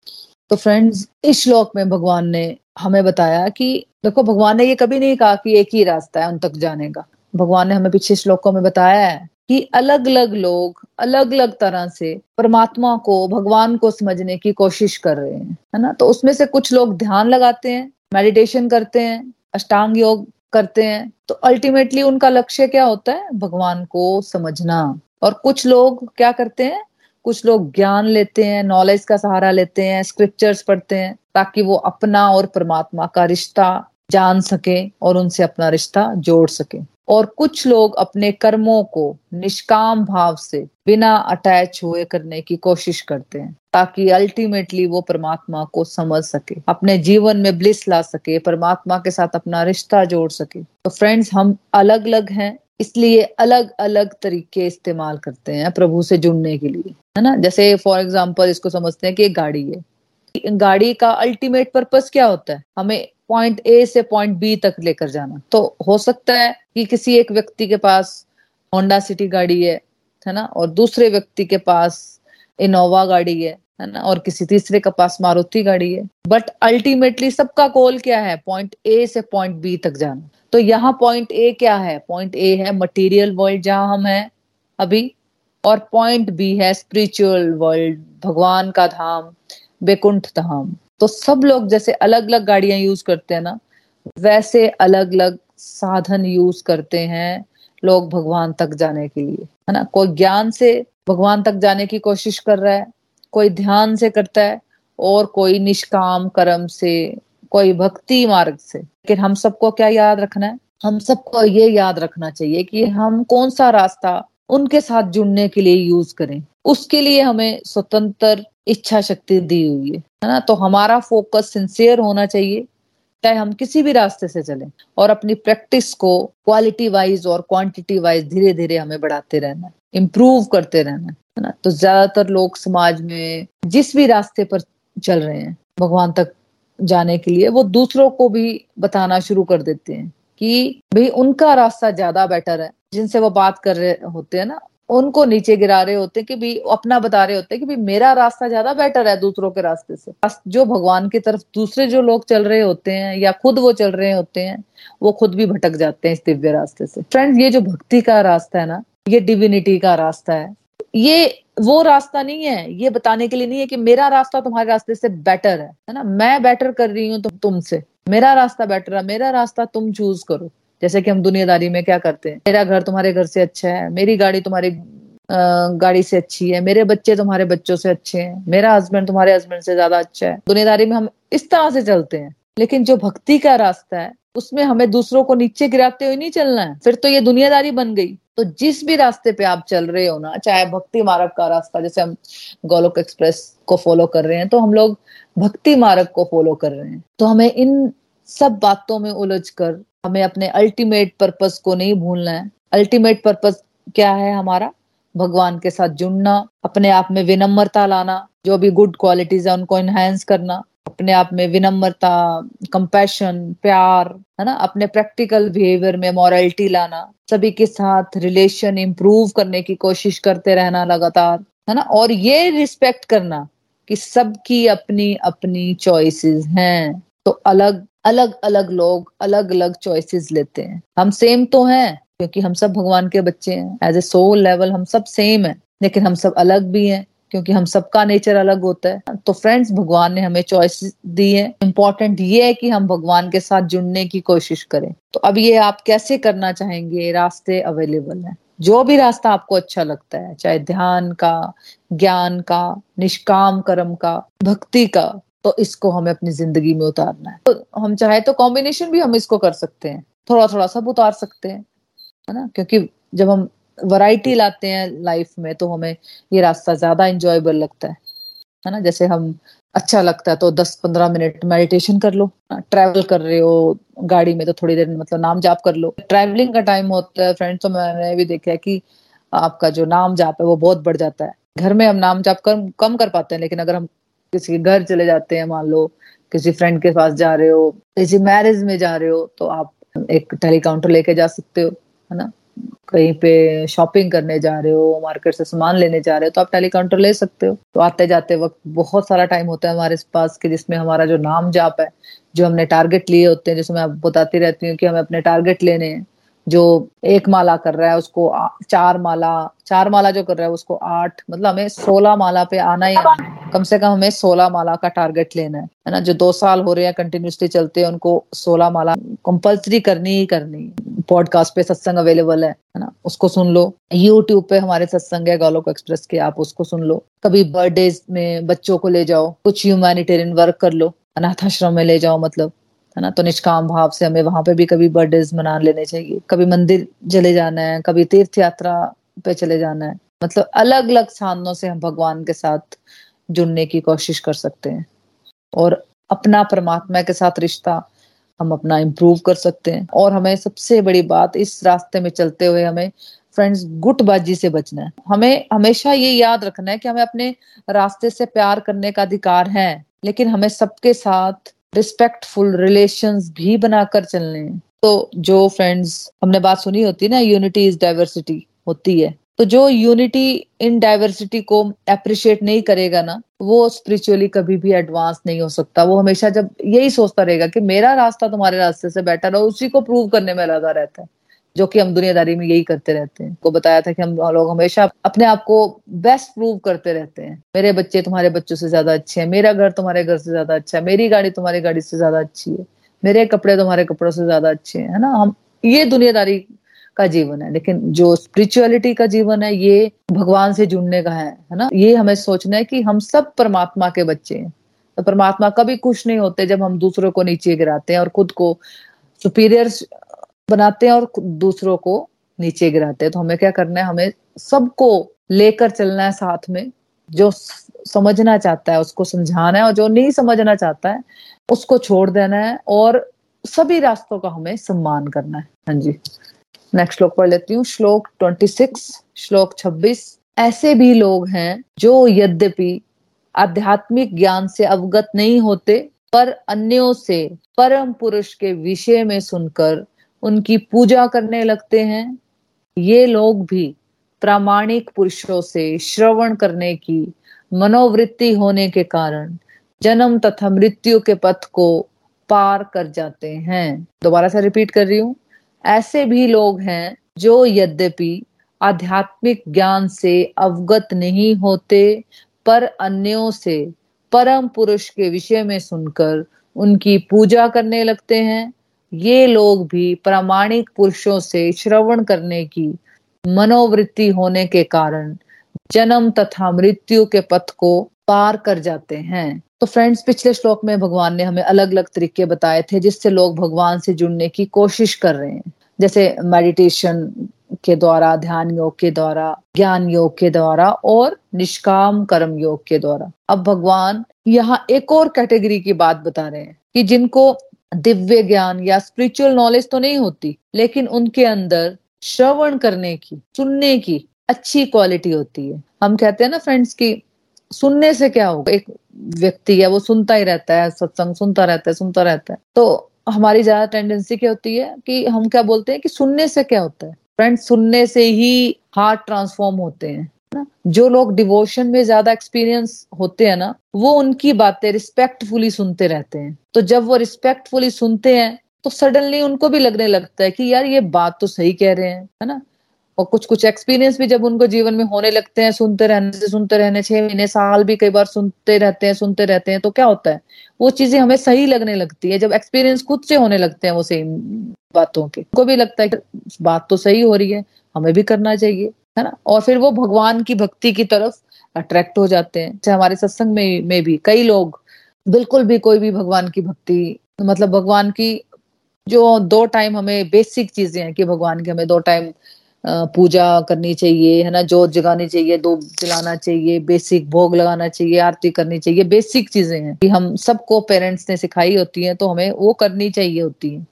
A: तो फ्रेंड्स इस श्लोक में भगवान ने हमें बताया कि देखो, भगवान ने ये कभी नहीं कहा कि एक ही रास्ता है उन तक जाने का। भगवान ने हमें पिछले श्लोकों में बताया है कि अलग अलग लोग अलग अलग तरह से परमात्मा को, भगवान को समझने की कोशिश कर रहे हैं, है ना? तो उसमें से कुछ लोग ध्यान लगाते हैं मेडिटेशन करते हैं, अष्टांग योग करते हैं तो अल्टीमेटली उनका लक्ष्य क्या होता है? भगवान को समझना। और कुछ लोग क्या करते हैं? कुछ लोग ज्ञान लेते हैं नॉलेज का सहारा लेते हैं स्क्रिप्चर्स पढ़ते हैं, ताकि वो अपना और परमात्मा का रिश्ता जान सके और उनसे अपना रिश्ता जोड़ सके। और कुछ लोग अपने कर्मों को निष्काम भाव से बिना अटैच हुए करने की कोशिश करते हैं, ताकि अल्टीमेटली वो परमात्मा को समझ सके, अपने जीवन में ब्लिस ला सके, परमात्मा के साथ अपना रिश्ता जोड़ सके। तो फ्रेंड्स हम अलग अलग हैं, इसलिए अलग अलग तरीके इस्तेमाल करते हैं प्रभु से जुड़ने के लिए, है ना? जैसे फॉर एग्ज़ाम्पल इसको समझते हैं कि एक गाड़ी है। गाड़ी का अल्टीमेट पर्पस क्या होता है? हमें पॉइंट ए से पॉइंट बी तक लेकर जाना। तो हो सकता है कि किसी एक व्यक्ति के पास होंडा सिटी गाड़ी है है ना? और दूसरे व्यक्ति के पास इनोवा गाड़ी है है ना? और किसी तीसरे के पास मारुति गाड़ी है। बट अल्टीमेटली सबका गोल क्या है? पॉइंट ए से पॉइंट बी तक जाना। तो यहाँ पॉइंट ए क्या है? पॉइंट ए है मटेरियल वर्ल्ड जहाँ हम हैं अभी, और पॉइंट बी है स्पिरिचुअल वर्ल्ड भगवान का धाम बेकुंठ धाम। तो सब लोग जैसे अलग अलग गाड़ियाँ यूज़ करते हैं ना, वैसे अलग अलग साधन यूज़ करते हैं लोग भगवान तक जाने के लिए, है ना? कोई ज्ञान से भगवान तक जाने की कोशिश कर रहा है, कोई ध्यान से करता है, और कोई निष्काम कर्म से, कोई भक्ति मार्ग से। लेकिन हम सबको क्या याद रखना है? हम सबको ये याद रखना चाहिए कि हम कौन सा रास्ता उनके साथ जुड़ने के लिए यूज़ करें। उसके लिए हमें स्वतंत्र इच्छा शक्ति दी हुई है। है ना? तो हमारा फोकस सिंसियर होना चाहिए, चाहे हम किसी भी रास्ते से चलें और अपनी प्रैक्टिस को क्वालिटी वाइज और क्वांटिटी वाइज धीरे धीरे हमें बढ़ाते रहना इम्प्रूव करते रहना है ना? तो ज़्यादातर लोग समाज में जिस भी रास्ते पर चल रहे हैं, भगवान तक जाने के लिए, वो दूसरों को भी बताना शुरू कर देते हैं कि भाई उनका रास्ता ज़्यादा बेटर है, जिनसे वो बात कर रहे होते हैं ना उनको नीचे गिरा रहे होते कि भी, अपना बता रहे होते कि भी मेरा रास्ता ज़्यादा बेटर है दूसरों के रास्ते से। जो भगवान की तरफ़, दूसरे जो लोग चल रहे होते हैं या खुद वो चल रहे होते हैं, वो खुद भी भटक जाते हैं इस दिव्य रास्ते से। फ्रेंड ये जो भक्ति का रास्ता है ना, ये डिविनिटी का रास्ता है। ये, वो रास्ता नहीं है, ये बताने के लिए नहीं है कि मेरा रास्ता तुम्हारे रास्ते से बेटर है है ना? मैं बेटर कर रही हूँ तुमसे। मेरा रास्ता बेटर है, मेरा रास्ता तुम चूज़ करो। जैसे कि हम दुनियादारी में क्या करते हैं? मेरा घर तुम्हारे घर से अच्छा है, मेरी गाड़ी तुम्हारी गाड़ी से अच्छी है, मेरे बच्चे तुम्हारे बच्चों से अच्छे हैं, मेरा हस्बैंड तुम्हारे हस्बैंड से ज़्यादा अच्छा है। दुनियादारी में हम इस तरह से चलते हैं, लेकिन जो भक्ति का रास्ता है, उसमें हमें दूसरों को नीचे गिराते हुए नहीं चलना है। फिर तो ये दुनियादारी बन गई। तो जिस भी रास्ते पे आप चल रहे हो ना, चाहे भक्ति मार्ग का रास्ता, जैसे हम गोलोक एक्सप्रेस को फॉलो कर रहे हैं तो हम लोग भक्ति मार्ग को फॉलो कर रहे हैं। तो हमें इन सब बातों में उलझ कर हमें अपने अल्टीमेट पर्पस को नहीं भूलना है। अल्टीमेट पर्पस क्या है हमारा? भगवान के साथ जुड़ना, अपने आप में विनम्रता लाना, जो भी गुड क्वालिटीज है उनको एनहेंस करना, अपने आप में विनम्रता कंपैशन प्यार, है ना? अपने प्रैक्टिकल बिहेवियर में मॉरलिटी लाना, सभी के साथ रिलेशन इंप्रूव करने की कोशिश करते रहना लगातार, है ना? और ये रिस्पेक्ट करना कि सबकी अपनी अपनी चॉइसेस हैं। तो अलग अलग अलग लोग अलग अलग चॉइसेस लेते हैं। हम सेम तो हैं, क्योंकि हम सब भगवान के बच्चे हैं। एज ए सोल लेवल हम सब सेम है, लेकिन हम सब अलग भी हैं, क्योंकि हम सबका नेचर अलग होता है। तो फ्रेंड्स भगवान ने हमें चॉइस दी है। इम्पोर्टेंट ये है कि हम भगवान के साथ जुड़ने की कोशिश करें। तो अब ये आप कैसे करना चाहेंगे? रास्ते अवेलेबल हैं। जो भी रास्ता आपको अच्छा लगता है, चाहे ध्यान का, ज्ञान का, निष्काम कर्म का, भक्ति का तो इसको हमें अपनी ज़िंदगी में उतारना है। तो हम चाहे तो कॉम्बिनेशन भी हम इसको कर सकते हैं। थोड़ा थोड़ा सब उतार सकते हैं, है ना? क्योंकि जब हम वैरायटी लाते हैं लाइफ में तो हमें ये रास्ता ज़्यादा इंजॉयबल लगता है। है ना? जैसे हम अच्छा लगता है तो दस पंद्रह मिनट मेडिटेशन कर लो ट्रैवल कर रहे हो, गाड़ी में तो थोड़ी देर मतलब नाम जाप कर लो। ट्रैवलिंग का टाइम होता है फ्रेंड्स तो मैंने भी देखा है कि आपका जो नाम जाप है वो बहुत बढ़ जाता है। घर में हम नाम जाप कर कम कर पाते हैं, लेकिन अगर हम किसी के घर चले जाते हैं, मान लो, किसी फ्रेंड के पास जा रहे हो, किसी मैरिज में जा रहे हो तो आप एक टेलीकाउंटर लेके जा सकते हो, है ना? कहीं पे शॉपिंग करने जा रहे हो मार्केट से सामान लेने जा रहे हो तो आप टेलीकाउंटर ले सकते हो। तो आते जाते वक्त बहुत सारा टाइम होता है हमारे पास कि जिसमें हमारा जो नाम जाप है, जो हमने टारगेट लिए होते हैं, जिसमें मैं बताती रहती हूँ कि हमें अपने टारगेट लेने हैं। जो एक माला कर रहा है, उसको चार माला चार माला जो कर रहा है, उसको आठ मतलब हमें सोलह माला पे आना ही आना कम से कम हमें सोलह माला का टारगेट लेना है है ना? जो दो साल हो रहे हैं कंटिन्यूसली चलते हैं, उनको सोलह माला कंपल्सरी करनी ही करनी पॉडकास्ट पे सत्संग अवेलेबल है है ना? उसको सुन लो। यूट्यूब पे हमारे सत्संग है गोलोक एक्सप्रेस के, आप उसको सुन लो। कभी बर्थडे में बच्चों को ले जाओ, कुछ ह्यूमैनिटेरियन वर्क कर लो अनाथ आश्रम में ले जाओ मतलब। है ना? तो निष्काम भाव से हमें वहाँ पे भी कभी बर्थडे मना लेने चाहिए। कभी मंदिर चले जाना है, कभी तीर्थ यात्रा पे चले जाना है। मतलब अलग अलग स्थानों से हम भगवान के साथ जुड़ने की कोशिश कर सकते हैं। और अपना परमात्मा के साथ रिश्ता हम अपना इम्प्रूव कर सकते हैं। और हमें सबसे बड़ी बात, इस रास्ते में चलते हुए हमें फ्रेंड्स गुटबाजी से बचना है। हमें हमेशा ये याद रखना है कि हमें अपने रास्ते से प्यार करने का अधिकार है, लेकिन हमें सबके साथ रिस्पेक्टफुल रिलेशन भी बनाकर चलने तो जो फ्रेंड्स हमने बात सुनी होती है ना यूनिटी इज़ डाइवर्सिटी होती है। तो जो यूनिटी इन डाइवर्सिटी को अप्रिशिएट नहीं करेगा ना, वो स्पिरिचुअली कभी भी एडवांस नहीं हो सकता। वो हमेशा जब यही सोचता रहेगा कि मेरा रास्ता तुम्हारे रास्ते से बेटर है उसी को प्रूव करने में लगा रहता है। जो कि हम दुनियादारी में यही करते रहते हैं। को बताया था कि हम लोग हमेशा अपने आप को बेस्ट प्रूव करते रहते हैं। मेरे बच्चे तुम्हारे बच्चों से ज़्यादा अच्छे हैं, मेरा घर तुम्हारे घर से ज़्यादा अच्छा है, मेरी गाड़ी तुम्हारी गाड़ी से ज़्यादा अच्छी है, मेरे कपड़े तुम्हारे कपड़ों से ज़्यादा अच्छे हैं, है ना? हम, ये दुनियादारी का जीवन है, लेकिन जो स्पिरिचुअलिटी का जीवन है, ये भगवान से जुड़ने का है है ना? ये हमें सोचना है कि हम सब परमात्मा के बच्चे हैं। तो परमात्मा कभी खुश नहीं होते जब हम दूसरों को नीचे गिराते हैं और खुद को सुपीरियर बनाते हैं और दूसरों को नीचे गिराते हैं। तो हमें क्या करना है? हमें सबको लेकर चलना है साथ में। जो समझना चाहता है, उसको समझाना है और जो नहीं समझना चाहता है, उसको छोड़ देना है और सभी रास्तों का हमें सम्मान करना है। हाँ जी। नेक्स्ट श्लोक पढ़ लेती हूँ। श्लोक ट्वेंटी सिक्स श्लोक छब्बीस। ऐसे भी लोग हैं जो यद्यपि आध्यात्मिक ज्ञान से अवगत नहीं होते, पर अन्यों से परम पुरुष के विषय में सुनकर उनकी पूजा करने लगते हैं। ये लोग भी प्रामाणिक पुरुषों से श्रवण करने की मनोवृत्ति होने के कारण जन्म तथा मृत्यु के पथ को पार कर जाते हैं। दोबारा से रिपीट कर रही हूँ। ऐसे भी लोग हैं जो यद्यपि आध्यात्मिक ज्ञान से अवगत नहीं होते, पर अन्यों से परम पुरुष के विषय में सुनकर उनकी पूजा करने लगते हैं। ये लोग भी प्रामाणिक पुरुषों से श्रवण करने की मनोवृत्ति होने के कारण जन्म तथा मृत्यु के पथ को पार कर जाते हैं। तो फ्रेंड्स पिछले श्लोक में भगवान ने हमें अलग अलग तरीके बताए थे जिससे लोग भगवान से जुड़ने की कोशिश कर रहे हैं। जैसे मेडिटेशन के द्वारा, ध्यान योग के द्वारा, ज्ञान योग के द्वारा और निष्काम कर्म योग के द्वारा। अब भगवान यहाँ एक और कैटेगरी की बात बता रहे हैं कि जिनको दिव्य ज्ञान या स्पिरिचुअल नॉलेज तो नहीं होती, लेकिन उनके अंदर श्रवण करने की, सुनने की अच्छी क्वालिटी होती है। हम कहते हैं ना फ्रेंड्स की सुनने से क्या होगा? एक व्यक्ति है, वो सुनता ही रहता है, सत्संग सुनता रहता है, सुनता रहता है। तो हमारी ज़्यादा टेंडेंसी क्या होती है कि हम क्या बोलते हैं कि सुनने से क्या होता है? फ्रेंड्स सुनने से ही हार्ट ट्रांसफॉर्म होते हैं। ना जो लोग डिवोशन में ज़्यादा एक्सपीरियंस होते हैं ना, वो उनकी बातें रिस्पेक्टफुली सुनते रहते हैं। तो जब वो रिस्पेक्टफुली सुनते हैं तो सडनली उनको भी लगने लगता है कि यार ये बात तो सही कह रहे हैं, है ना? और कुछ कुछ एक्सपीरियंस भी जब उनको जीवन में होने लगते हैं, सुनते रहने से सुनते रहने, छह महीने, साल भी कई बार सुनते रहते हैं, सुनते रहते हैं तो क्या होता है? वो चीज़ें हमें सही लगने लगती है, जब एक्सपीरियंस खुद से होने लगते हैं वो सेम बातों के। उनको भी लगता है बात तो सही हो रही है, हमें भी करना चाहिए। है ना? और फिर वो भगवान की भक्ति की तरफ़ अट्रैक्ट हो जाते हैं। हमारे सत्संग में में भी कई लोग बिल्कुल भी कोई भी भगवान की भक्ति मतलब भगवान की जो दो टाइम हमें बेसिक चीज़ें हैं कि भगवान की हमें दो टाइम पूजा करनी चाहिए, है ना? जोत जगानी चाहिए दो जलाना चाहिए बेसिक भोग लगाना चाहिए, आरती करनी चाहिए बेसिक चीज़ें हैं। कि हम सबको पेरेंट्स ने सिखाई होती हैं तो हमें वो करनी चाहिए होती है।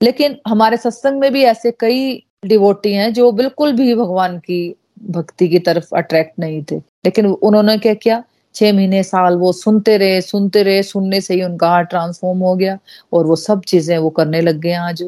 A: लेकिन हमारे सत्संग में भी ऐसे कई डिवोटी हैं जो बिल्कुल भी भगवान की भक्ति की तरफ़ अट्रैक्ट नहीं थे। लेकिन उन्होंने क्या किया? छह महीने, साल वो सुनते रहे सुनते रहे, सुनने से ही उनका हार्ट ट्रांसफॉर्म हो गया और वो सब चीज़ें वो करने लग गए आज।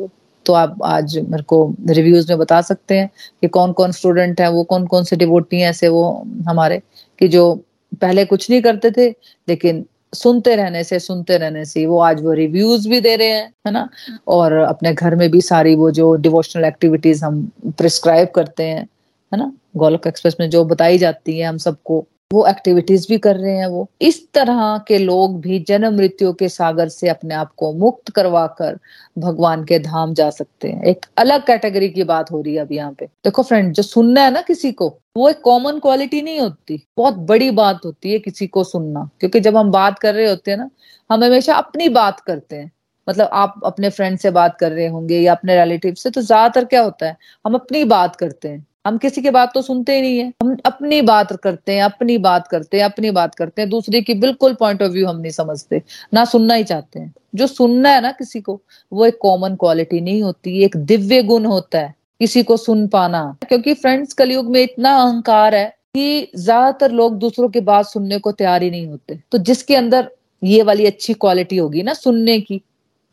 A: तो आप आज मेरे को रिव्यूज़ में बता सकते हैं कि कौन कौन स्टूडेंट है, वो कौन कौन से डिवोटी हैं ऐसे वो हमारे, कि जो पहले कुछ नहीं करते थे, लेकिन सुनते रहने से सुनते रहने से वो आज वो रिव्यूज़ भी दे रहे हैं, है ना? और अपने घर में भी सारी वो जो डिवोशनल एक्टिविटीज़ हम प्रिस्क्राइब करते हैं, है ना? गोलक एक्सप्रेस में जो बताई जाती है हम सबको वो एक्टिविटीज़ भी कर रहे हैं वो। इस तरह के लोग भी जन्म मृत्यु के सागर से अपने आप को मुक्त करवा कर भगवान के धाम जा सकते हैं। एक अलग कैटेगरी की बात हो रही है अब यहाँ पे। देखो फ्रेंड जो सुनना है ना किसी को, वो एक कॉमन क्वालिटी नहीं होती। बहुत बड़ी बात होती है किसी को सुनना। क्योंकि जब हम बात कर रहे होते हैं ना, हम हमेशा अपनी बात करते हैं। मतलब आप अपने फ्रेंड से बात कर रहे होंगे या अपने रिलेटिव से तो ज़्यादातर क्या होता है? हम अपनी बात करते हैं। हम किसी की बात तो सुनते ही नहीं है। हम अपनी बात करते हैं, अपनी बात करते हैं, अपनी बात करते हैं। दूसरे की बिल्कुल पॉइंट ऑफ़ व्यू हम नहीं समझते, ना सुनना ही चाहते हैं। जो सुनना है ना किसी को, वो एक कॉमन क्वालिटी नहीं होती, एक दिव्य गुण होता है। किसी को सुन पाना। क्योंकि फ्रेंड्स कलयुग में इतना अहंकार है कि ज़्यादातर लोग दूसरों की बात सुनने को तैयार ही नहीं होते। तो जिसके अंदर ये वाली अच्छी क्वालिटी होगी ना सुनने की,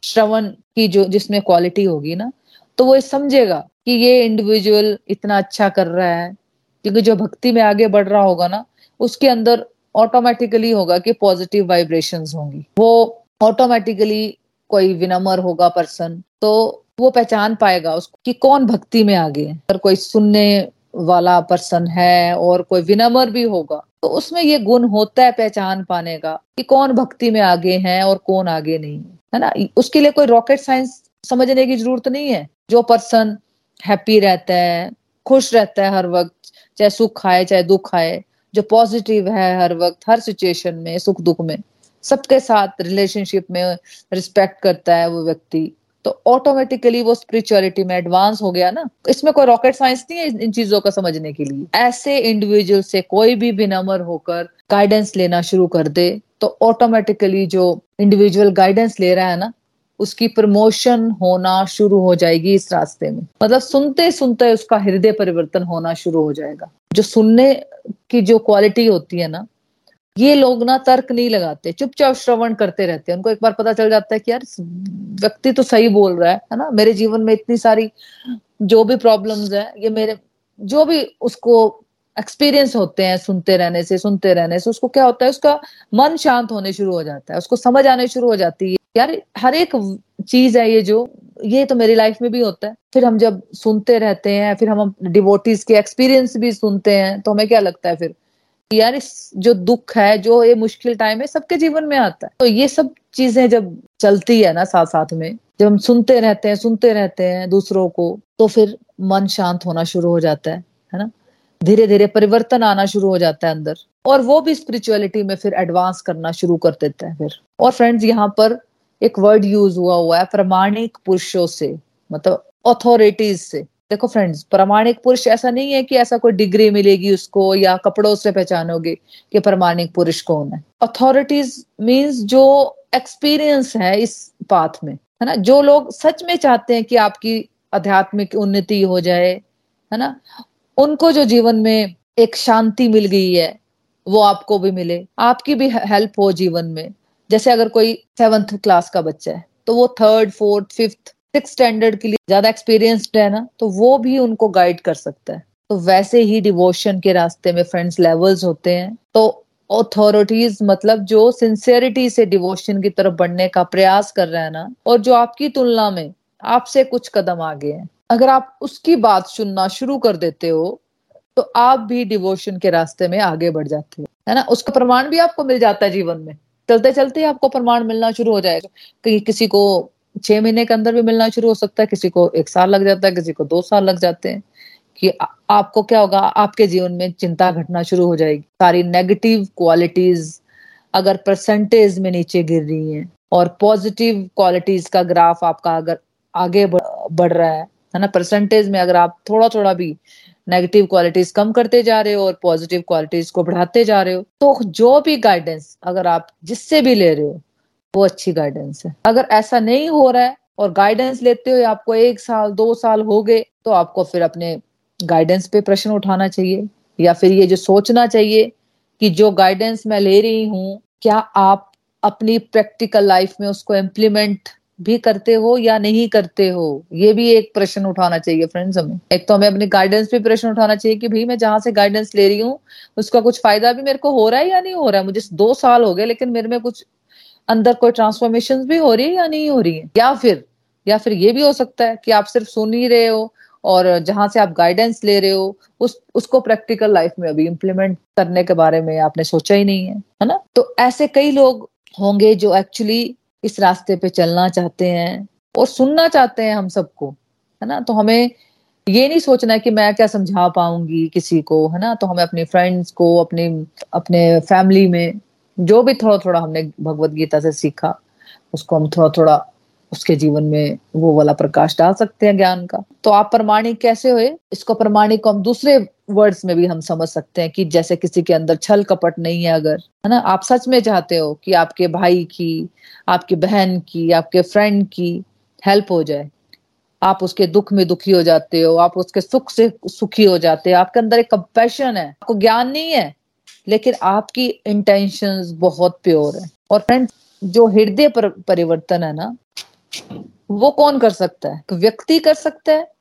A: श्रवण की जो जिसमें क्वालिटी होगी ना तो वो समझेगा। कि ये इंडिविजुअल इतना अच्छा कर रहा है, क्योंकि जो भक्ति में आगे बढ़ रहा होगा ना, उसके अंदर ऑटोमेटिकली होगा कि पॉजिटिव वाइब्रेशन होंगी। वो ऑटोमेटिकली कोई विनम्र होगा पर्सन तो वो पहचान पाएगा उसको कि कौन भक्ति में आगे है। अगर कोई सुनने वाला पर्सन है और कोई विनम्र भी होगा तो उसमें ये गुण होता है पहचान पाने का कि कौन भक्ति में आगे है और कौन आगे नहीं है। ना? उसके लिए कोई रॉकेट साइंस समझने की ज़रूरत नहीं है। जो पर्सन हैप्पी रहता है, खुश रहता है हर वक्त, चाहे सुख आए, चाहे दुख आए, जो पॉजिटिव है हर वक्त, हर सिचुएशन में, सुख दुख में, सबके साथ रिलेशनशिप में रिस्पेक्ट करता है वो व्यक्ति। तो ऑटोमेटिकली वो स्पिरिचुअलिटी में एडवांस हो गया ना, इसमें कोई रॉकेट साइंस नहीं है इन चीज़ों को समझने के लिए। ऐसे इंडिविजुअल से कोई भी विनम्र होकर गाइडेंस लेना शुरू कर दे तो ऑटोमेटिकली जो इंडिविजुअल गाइडेंस ले रहा है ना उसकी प्रमोशन होना शुरू हो जाएगी इस रास्ते में। मतलब सुनते सुनते उसका हृदय परिवर्तन होना शुरू हो जाएगा। जो सुनने की जो क्वालिटी होती है ना, ये लोग ना तर्क नहीं लगाते, चुपचाप श्रवण करते रहते हैं। उनको एक बार पता चल जाता है कि यार व्यक्ति तो सही बोल रहा है है ना? मेरे जीवन में इतनी सारी जो भी प्रॉब्लम्स है, ये मेरे, जो भी उसको एक्सपीरियंस होते हैं सुनते रहने से, सुनते रहने से, उसको क्या होता है? उसका मन शांत होने शुरू हो जाता है, उसको समझ आने शुरू हो जाती है। यार, हर एक चीज़ है ये जो, ये तो मेरी लाइफ में भी होता है। फिर हम जब सुनते रहते हैं, फिर हम डिवोटीज के एक्सपीरियंस भी सुनते हैं तो हमें क्या लगता है फिर? यार, इस जो दुख है, जो ये मुश्किल टाइम है, सबके जीवन में आता है। तो ये सब चीज़ें जब चलती है ना साथ साथ में, जब हम सुनते रहते हैं, सुनते रहते हैं दूसरों को तो फिर मन शांत होना शुरू हो जाता है है ना? धीरे धीरे परिवर्तन आना शुरू हो जाता है अंदर। और वो भी स्पिरिचुअलिटी में फिर एडवांस करना शुरू कर देता है फिर। और फ्रेंड्स यहाँ पर एक वर्ड यूज़ हुआ हुआ है प्रमाणिक पुरुषों से मतलब अथॉरिटीज से। देखो फ्रेंड्स प्रमाणिक पुरुष ऐसा नहीं है कि ऐसा कोई डिग्री मिलेगी उसको या कपड़ों से पहचानोगे कि प्रमाणिक पुरुष कौन है। अथॉरिटीज मींस जो एक्सपीरियंस है इस पाथ में, है ना? जो लोग सच में चाहते हैं कि आपकी आध्यात्मिक उन्नति हो जाए, है ना? उनको जो जीवन में एक शांति मिल गई है, वो आपको भी मिले। आपकी भी हेल्प हो जीवन में। जैसे अगर कोई सेवंथ क्लास का बच्चा है तो वो third fourth fifth six standard के लिए ज़्यादा एक्सपीरियंस्ड है ना तो वो भी उनको गाइड कर सकता है। तो वैसे ही डिवोशन के रास्ते में फ्रेंड्स लेवल्स होते हैं। तो अथॉरिटीज मतलब जो सिंसियरिटी से डिवोशन की तरफ़ बढ़ने का प्रयास कर रहे हैं ना, और जो आपकी तुलना में आपसे कुछ कदम आगे हैं। अगर आप उसकी बात सुनना शुरू कर देते हो तो आप भी डिवोशन के रास्ते में आगे बढ़ जाते हो। है ना? उसका प्रमाण भी आपको मिल जाता है जीवन में। चलते चलते आपको प्रमाण मिलना शुरू हो जाएगा कहीं किसी को छह महीने के अंदर भी मिलना शुरू हो सकता है, किसी को एक साल लग जाता है, किसी को दो साल लग जाते हैं कि आपको क्या होगा, आपके जीवन में चिंता घटना शुरू हो जाएगी। सारी नेगेटिव क्वालिटीज अगर परसेंटेज में नीचे गिर रही हैं और पॉजिटिव क्वालिटीज का ग्राफ आपका अगर आगे बढ़ रहा है है ना? परसेंटेज में अगर आप थोड़ा थोड़ा भी नेगेटिव क्वालिटीज कम करते जा रहे हो और पॉजिटिव क्वालिटीज को बढ़ाते जा रहे हो तो जो भी गाइडेंस अगर आप जिससे भी ले रहे हो, वो अच्छी गाइडेंस है। अगर ऐसा नहीं हो रहा है और गाइडेंस लेते हुए आपको एक साल, दो साल हो गए तो आपको फिर अपने गाइडेंस पे प्रश्न उठाना चाहिए या फिर ये जो सोचना चाहिए कि जो गाइडेंस मैं ले रही हूँ, क्या आप अपनी प्रैक्टिकल लाइफ में उसको इम्प्लीमेंट भी करते हो या नहीं करते हो? ये भी एक प्रश्न उठाना चाहिए फ्रेंड्स हमें। एक तो हमें अपनी गाइडेंस पे प्रश्न उठाना चाहिए कि भाई मैं जहाँ से गाइडेंस ले रही हूँ, उसका कुछ फ़ायदा भी मेरे को हो रहा है या नहीं हो रहा है? मुझे दो साल हो गए, लेकिन मेरे में कुछ अंदर कोई ट्रांसफॉर्मेशन भी हो रही है या नहीं हो रही है? या फिर या फिर ये भी हो सकता है कि आप सिर्फ़ सुन ही रहे हो और जहाँ से आप गाइडेंस ले रहे हो, उस, उसको प्रैक्टिकल लाइफ में अभी इम्प्लीमेंट करने के बारे में आपने सोचा ही नहीं है है ना? तो ऐसे कई लोग होंगे जो एक्चुअली इस रास्ते पे चलना चाहते हैं और सुनना चाहते हैं हम सबको, है ना? तो हमें ये नहीं सोचना है कि मैं क्या समझा पाऊँगी किसी को, है ना? तो हमें अपने फ्रेंड्स को, अपने अपने फैमिली में, जो भी थोड़ा थोड़ा हमने भगवत गीता से सीखा, उसको हम थोड़ा थोड़ा उसके जीवन में वो वाला प्रकाश डाल सकते हैं ज्ञान का। तो आप प्रमाणिक कैसे हुए? इसको प्रमाणिक को हम दूसरे वर्ड्स में भी हम समझ सकते हैं कि जैसे किसी के अंदर छल कपट नहीं है अगर, है ना? आप सच में चाहते हो कि आपके भाई की, आपकी बहन की, आपके फ्रेंड की हेल्प हो जाए। आप उसके दुख में दुखी हो जाते हो, आप उसके सुख से सुखी हो जाते हो, आपके अंदर एक कंपेशन है, आपको ज्ञान नहीं है, लेकिन आपकी इंटेंशंस बहुत प्योर है। और फ्रेंड जो हृदय पर परिवर्तन है ना वो कौन कर सकता है? व्यक्ति कर सकता है?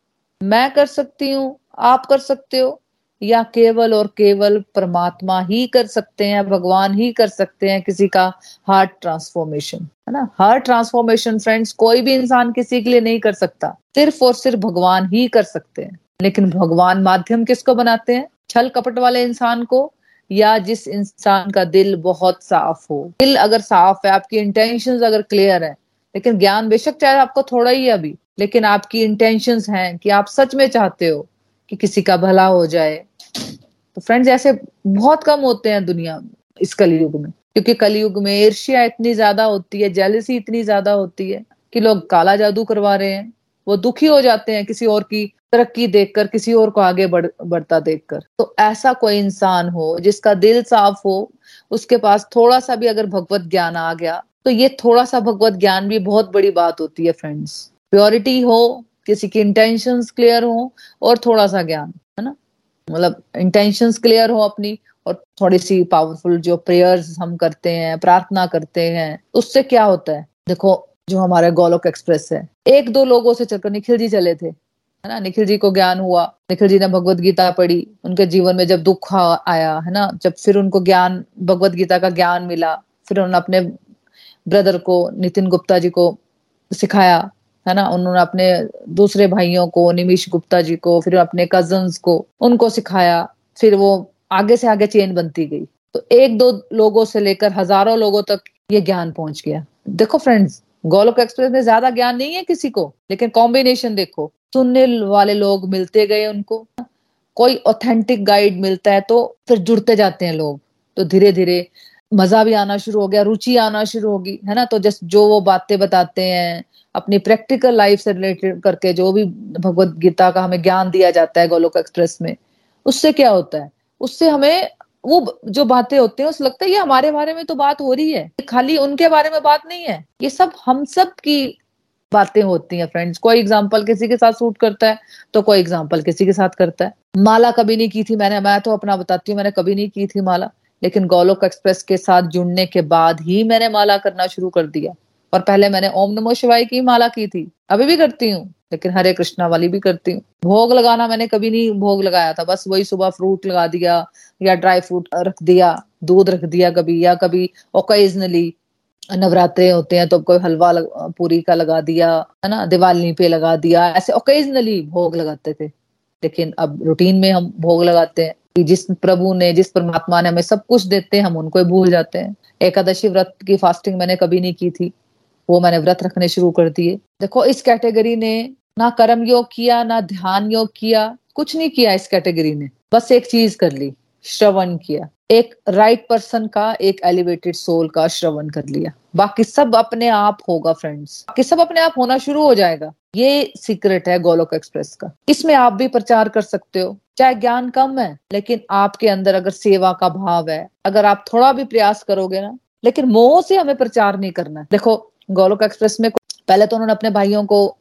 A: मैं कर सकती हूँ? आप कर सकते हो? या केवल और केवल परमात्मा ही कर सकते हैं, भगवान ही कर सकते हैं किसी का हार्ट ट्रांसफॉर्मेशन है ना? हार्ट ट्रांसफॉर्मेशन फ्रेंड्स कोई भी इंसान किसी के लिए नहीं कर सकता। सिर्फ़ और सिर्फ़ भगवान ही कर सकते हैं। लेकिन भगवान माध्यम किसको बनाते हैं? छल कपट वाले इंसान को? या जिस इंसान का दिल बहुत साफ़ हो? दिल अगर साफ़ है, आपकी इंटेंशन अगर क्लियर है लेकिन ज्ञान बेशक चाहे आपको थोड़ा ही अभी, लेकिन आपकी इंटेंशन हैं कि आप सच में चाहते हो कि किसी का भला हो जाए। तो फ्रेंड्स ऐसे बहुत कम होते हैं दुनिया में इस कलयुग में, क्योंकि कलयुग में ईर्ष्या इतनी ज़्यादा होती है जेलसी इतनी ज़्यादा होती है कि लोग काला जादू करवा रहे हैं, वो दुखी हो जाते हैं किसी और की तरक्की देखकर, किसी और को आगे बढ़, बढ़ता देखकर। तो ऐसा कोई इंसान हो जिसका दिल साफ़ हो, उसके पास थोड़ा सा भी अगर भगवत ज्ञान आ गया तो ये थोड़ा सा भगवत ज्ञान भी बहुत बड़ी बात होती है फ्रेंड्स प्योरिटी हो, किसी की इंटेंशंस क्लियर हो, और थोड़ा सा ज्ञान, है ना? मतलब इंटेंशंस क्लियर हो अपनी, और थोड़ी सी पावरफुल जो प्रेयर्स हम करते हैं, प्रार्थना करते हैं, उससे क्या होता है? देखो, जो हमारे गोलोक एक्सप्रेस है एक दो लोगों से चलकर निखिल जी चले थे, है ना? निखिल जी को ज्ञान हुआ, निखिल जी ने भगवत गीता पढ़ी, उनके जीवन में जब दुख आया, है ना? जब फिर उनको ज्ञान, भगवत गीता का ज्ञान मिला, फिर उन्होंने अपने ब्रदर को, नितिन गुप्ता जी को सिखाया, है ना? उन्होंने अपने दूसरे भाइयों को निमिश गुप्ता जी को, फिर अपने कजन्स को, उनको सिखाया, फिर वो आगे से आगे चेन बनती गई। तो एक दो लोगों से लेकर हज़ारों लोगों तक ये ज्ञान पहुँच गया। देखो फ्रेंड्स गोलोक एक्सप्रेस में ज़्यादा ज्ञान नहीं है किसी को, लेकिन कॉम्बिनेशन देखो। सुनने वाले लोग मिलते गए उनको। कोई ऑथेंटिक गाइड मिलता है तो फिर जुड़ते जाते हैं लोग। तो धीरे धीरे मज़ा भी आना शुरू हो गया, रुचि आना शुरू होगी, है ना? तो जस्ट जो वो बातें बताते हैं, अपनी प्रैक्टिकल लाइफ से रिलेटेड करके जो भी भगवत गीता का हमें ज्ञान दिया जाता है गोलोक एक्सप्रेस में, उससे क्या होता है? उससे हमें वो जो बातें होती हैं, उस लगता है ये हमारे बारे में तो बात हो रही है खाली उनके बारे में बात नहीं है, ये सब हम सब की बातें होती हैं फ्रेंड्स कोई एग्ज़ाम्पल किसी के साथ सूट करता है तो कोई एग्ज़ाम्पल किसी के साथ करता है. माला कभी नहीं की थी मैंने, मैं तो अपना बताती हूँ, मैंने कभी नहीं की थी माला. लेकिन गोलोक एक्सप्रेस के साथ जुड़ने के बाद ही मैंने माला करना शुरू कर दिया। और पहले मैंने ओम नमो शिवाय की माला की थी। अभी भी करती हूँ लेकिन हरे कृष्णा वाली भी करती हूँ। भोग लगाना मैंने कभी नहीं भोग लगाया था बस वही सुबह फ्रूट लगा दिया या ड्राई फ्रूट रख दिया दूध रख दिया कभी या कभी ओकेजनली नवरात्रे होते हैं तो कोई हलवा लग, पूरी का लगा दिया है ना दिवाली पे लगा दिया ऐसे ओकेजनली भोग लगाते थे। लेकिन अब रूटीन में हम भोग लगाते हैं। कि जिस प्रभु ने, जिस परमात्मा ने हमें सब कुछ देते हैं, हम उनको भूल जाते हैं। एकादशी व्रत की फास्टिंग मैंने कभी नहीं की थी। वो मैंने व्रत रखने शुरू कर दिए। देखो, इस कैटेगरी ने ना कर्म योग किया, ना ध्यान योग किया, कुछ नहीं किया इस कैटेगरी ने। बस एक चीज़ कर ली, श्रवण किया। एक राइट पर्सन का, एक एलिवेटेड सोल का श्रवण कर लिया। बाकी सब अपने आप होगा फ्रेंड्स बाकी सब अपने आप होना शुरू हो जाएगा। ये सीक्रेट है गोलोक एक्सप्रेस का। इसमें आप भी प्रचार कर सकते हो। चाहे ज्ञान कम है, लेकिन आपके अंदर अगर सेवा का भाव है, अगर आप थोड़ा भी प्रयास करोगे ना, लेकिन मोह से हमें प्रचार नहीं करना देखो, गोलोक एक्सप्रेस में पहले तो उन्होंने अपने भाइयों को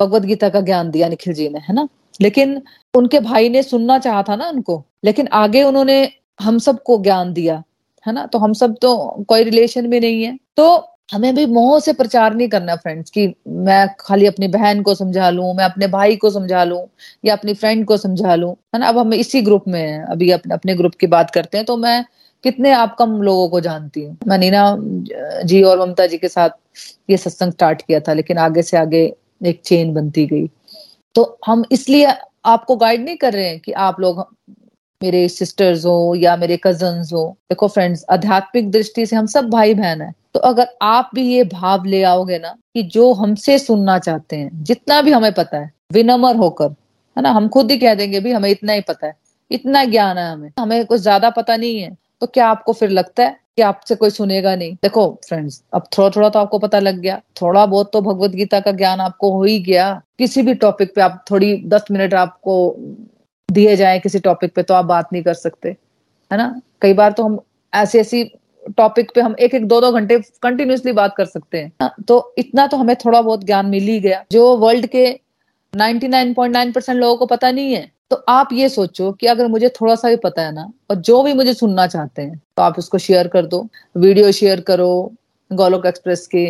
A: भगवत गीता का ज्ञान दिया निखिल जी ने, है ना? लेकिन उनके भाई ने सुनना चाहा था ना उनको, लेकिन आगे उन्होंने हम सबको ज्ञान दिया, है ना? तो हम सब तो कोई रिलेशन में नहीं है। तो हमें भी मोह से प्रचार नहीं करना फ्रेंड्स कि मैं खाली अपनी बहन को समझा लूँ, मैं अपने भाई को समझा लूँ या अपनी फ्रेंड को समझा लूँ। है ना? अब हम इसी ग्रुप में हैं। अभी अपने अपने ग्रुप की बात करते हैं तो मैं कितने आप कम लोगों को जानती हूँ। मैं नीना जी और ममता जी के साथ ये सत्संग स्टार्ट किया था, लेकिन आगे से आगे एक चेन बनती गई। तो हम इसलिए आपको गाइड नहीं कर रहे हैं कि आप लोग मेरे सिस्टर्स हो या मेरे कजन्स हो। देखो फ्रेंड्स आध्यात्मिक दृष्टि से हम सब भाई बहन है। तो अगर आप भी ये भाव ले आओगे ना कि जो हमसे सुनना चाहते हैं, जितना भी हमें पता है, विनम्र होकर, है ना, हम खुद ही कह देंगे भी हमें इतना ही पता है, इतना ज्ञान है हमें हमें कुछ ज़्यादा पता नहीं है तो क्या आपको फिर लगता है कि आपसे कोई सुनेगा नहीं? देखो फ्रेंड्स अब थोड़ा थोड़ा तो आपको पता लग गया, थोड़ा बहुत तो भगवत गीता का ज्ञान आपको हो ही गया। किसी भी टॉपिक पे आप थोड़ी दस मिनट आपको दिए जाए किसी टॉपिक पे तो आप बात नहीं कर सकते, है ना? कई बार तो हम ऐसी ऐसी टॉपिक पे हम एक एक दो दो घंटे कंटिन्यूसली बात कर सकते हैं। हाँ, तो इतना तो हमें थोड़ा बहुत ज्ञान मिल ही गया जो वर्ल्ड के 99.9 परसेंट लोगों को पता नहीं है। तो आप ये सोचो कि अगर मुझे थोड़ा सा भी पता है ना और जो भी मुझे सुनना चाहते हैं तो आप उसको शेयर कर दो। वीडियो शेयर करो गोलोक एक्सप्रेस के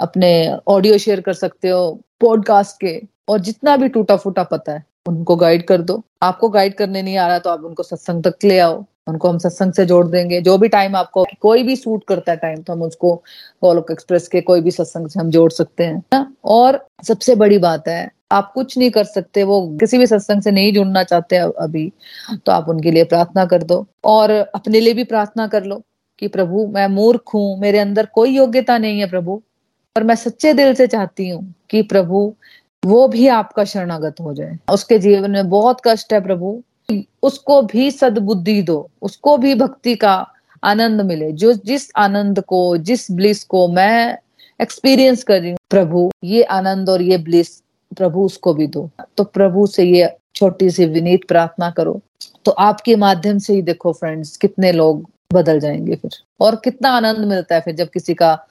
A: अपने ऑडियो शेयर कर सकते हो पॉडकास्ट के और जितना भी टूटा फूटा पता है उनको गाइड कर दो। आपको गाइड करने नहीं आ रहा तो आप उनको सत्संग तक ले आओ। उनको हम सत्संग से जोड़ देंगे। जो भी टाइम आपको, कोई भी सूट करता है टाइम तो हम उसको गोलोक एक्सप्रेस के कोई भी सत्संग से हम जोड़ सकते हैं। ना? और सबसे बड़ी बात है, आप कुछ नहीं कर सकते, वो किसी भी सत्संग से नहीं जुड़ना चाहते अभी तो आप उनके लिए प्रार्थना कर दो। और अपने लिए भी प्रार्थना कर लो कि प्रभु, मैं मूर्ख हूँ, मेरे अंदर कोई योग्यता नहीं है प्रभु, पर मैं सच्चे दिल से चाहती हूँ कि प्रभु, वो भी आपका शरणागत हो जाए। उसके जीवन में बहुत कष्ट है प्रभु उसको भी सदबुद्धि दो, उसको भी भक्ति का आनंद मिले। जो जिस आनंद को, जिस ब्लिस को मैं एक्सपीरियंस कर रही हूँ, प्रभु, ये आनंद और ये ब्लिस प्रभु उसको भी दो। तो प्रभु से ये छोटी सी विनीत प्रार्थना करो। तो आपके माध्यम से ही देखो फ्रेंड्स कितने लोग बदल जाएँगे फिर। और कितना आनंद मिलता है फिर जब किसी का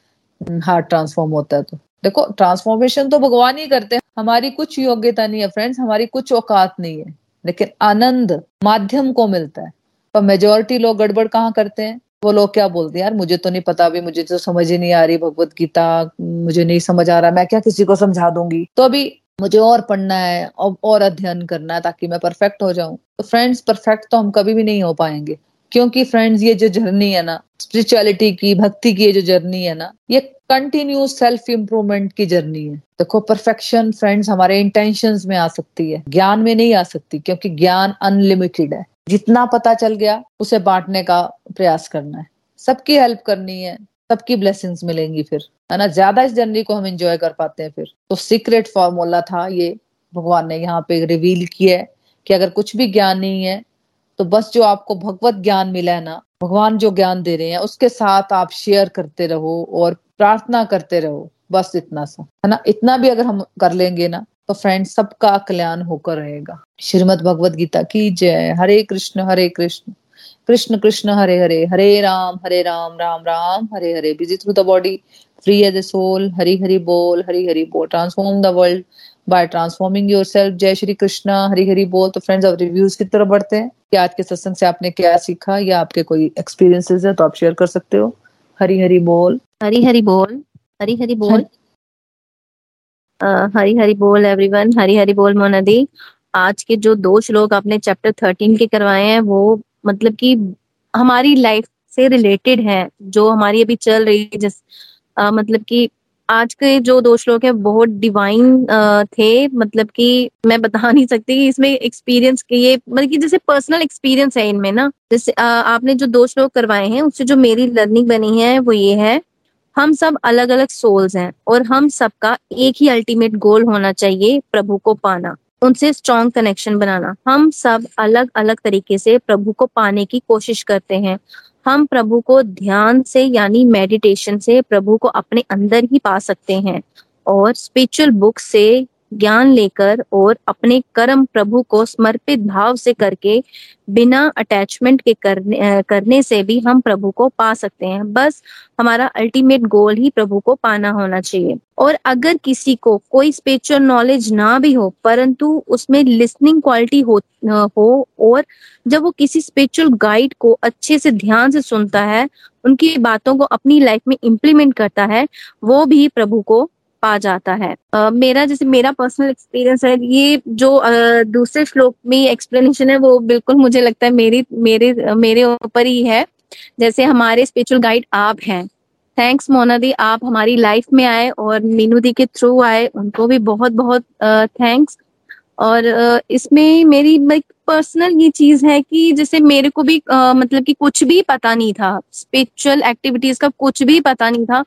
A: हार्ट ट्रांसफॉर्म होता है तो। देखो ट्रांसफॉर्मेशन तो भगवान ही करते हैं। हमारी कुछ योग्यता नहीं है फ्रेंड्स हमारी कुछ औकात नहीं है। लेकिन आनंद माध्यम को मिलता है। पर मेजोरिटी लोग गड़बड़ कहाँ करते हैं? वो लोग क्या बोलते हैं? यार मुझे तो नहीं पता अभी मुझे तो समझ ही नहीं आ रही भगवत गीता मुझे नहीं समझ आ रहा मैं क्या किसी को समझा दूँगी? तो अभी मुझे और पढ़ना है और, और अध्ययन करना है ताकि मैं परफेक्ट हो जाऊँ। तो फ्रेंड्स परफेक्ट तो हम कभी भी नहीं हो पाएँगे। क्योंकि फ्रेंड्स ये जो जर्नी है ना स्पिरिचुअलिटी की, भक्ति की ये जो जर्नी है ना, ये कंटिन्यूस सेल्फ इम्प्रूवमेंट की जर्नी है। देखो परफेक्शन फ्रेंड्स हमारे इंटेंशंस में आ सकती है, ज्ञान में नहीं आ सकती, क्योंकि ज्ञान अनलिमिटेड है। जितना पता चल गया, उसे बांटने का प्रयास करना है। सबकी हेल्प करनी है, सबकी ब्लेसिंग्स मिलेंगी फिर, है ना? ज़्यादा इस जर्नी को हम एंजॉय कर पाते हैं फिर। तो सीक्रेट फॉर्मूला था ये, भगवान ने यहाँ पे रिवील किया है कि अगर कुछ भी ज्ञान नहीं है तो बस जो आपको भगवत ज्ञान मिला है ना, भगवान जो ज्ञान दे रहे हैं, उसके साथ आप शेयर करते रहो और प्रार्थना करते रहो, बस इतना सा। है ना? इतना भी अगर हम कर लेंगे ना तो फ्रेंड सबका कल्याण होकर रहेगा। श्रीमद भगवत गीता की जय। Hare Krishna Hare Krishna. Krishna Krishna, Hare Hare. Hare Ram Hare Ram Ram Ram. Hare Hare. Busy through the body free as a soul Hari Hari बोल हरी हरी बोल transform the world by transforming yourself जय श्री कृष्ण हरी हरी बोल। तो friends अब reviews की तरफ़ बढ़ते हैं कि आज के सत्संग से आपने क्या सीखा या आपके कोई एक्सपीरियंसेस है तो आप शेयर कर सकते हो। हरी हरी बोल।
B: हरी हरी बोल हरी हरी बोल। हरी हरी बोल एवरीवन हरी हरी बोल मोनदी। आज के जो दो श्लोक आपने चैप्टर थर्टीन के करवाए हैं वो मतलब कि हमारी लाइफ से रिलेटेड है जो हमारी अभी चल रही है जिस आ, मतलब कि आज के जो दो श्लोक है बहुत डिवाइन थे। मतलब कि मैं बता नहीं सकती इसमें एक्सपीरियंस के ये मतलब कि जैसे पर्सनल एक्सपीरियंस है इनमें ना। जैसे आ, आपने जो दो श्लोक करवाए हैं उससे जो मेरी लर्निंग बनी है वो ये है हम सब अलग अलग सोल्स हैं और हम सबका एक ही अल्टीमेट गोल होना चाहिए प्रभु को पाना। उनसे स्ट्रॉन्ग कनेक्शन बनाना। हम सब अलग अलग तरीके से प्रभु को पाने की कोशिश करते हैं। हम प्रभु को ध्यान से यानी मेडिटेशन से प्रभु को अपने अंदर ही पा सकते हैं। और स्पिरिचुअल बुक से ज्ञान लेकर और अपने कर्म प्रभु को समर्पित भाव से करके, बिना अटैचमेंट के करने करने से भी हम प्रभु को पा सकते हैं। बस हमारा अल्टीमेट गोल ही प्रभु को पाना होना चाहिए। और अगर किसी को कोई स्पिरिचुअल नॉलेज ना भी हो, परंतु उसमें लिसनिंग क्वालिटी हो हो और जब वो किसी स्पिरिचुअल गाइड को अच्छे से ध्यान से सुनता है, उनकी बातों को अपनी लाइफ में इम्प्लीमेंट करता है, वो भी प्रभु को पा जाता है। uh, मेरा जैसे मेरा पर्सनल एक्सपीरियंस है ये जो uh, दूसरे श्लोक में एक्सप्लेनेशन है वो बिल्कुल मुझे लगता है मेरी मेरे मेरे ऊपर ही है। जैसे हमारे स्पिरिचुअल गाइड आप हैं। थैंक्स मोना दी आप हमारी लाइफ में आए और मीनू दी के थ्रू आए उनको भी बहुत बहुत थैंक्स और इसमें मेरी पर्सनल ये चीज़ है कि जैसे मेरे को भी आ, मतलब कि कुछ भी पता नहीं था। स्पिरिचुअल एक्टिविटीज़ का कुछ भी पता नहीं था।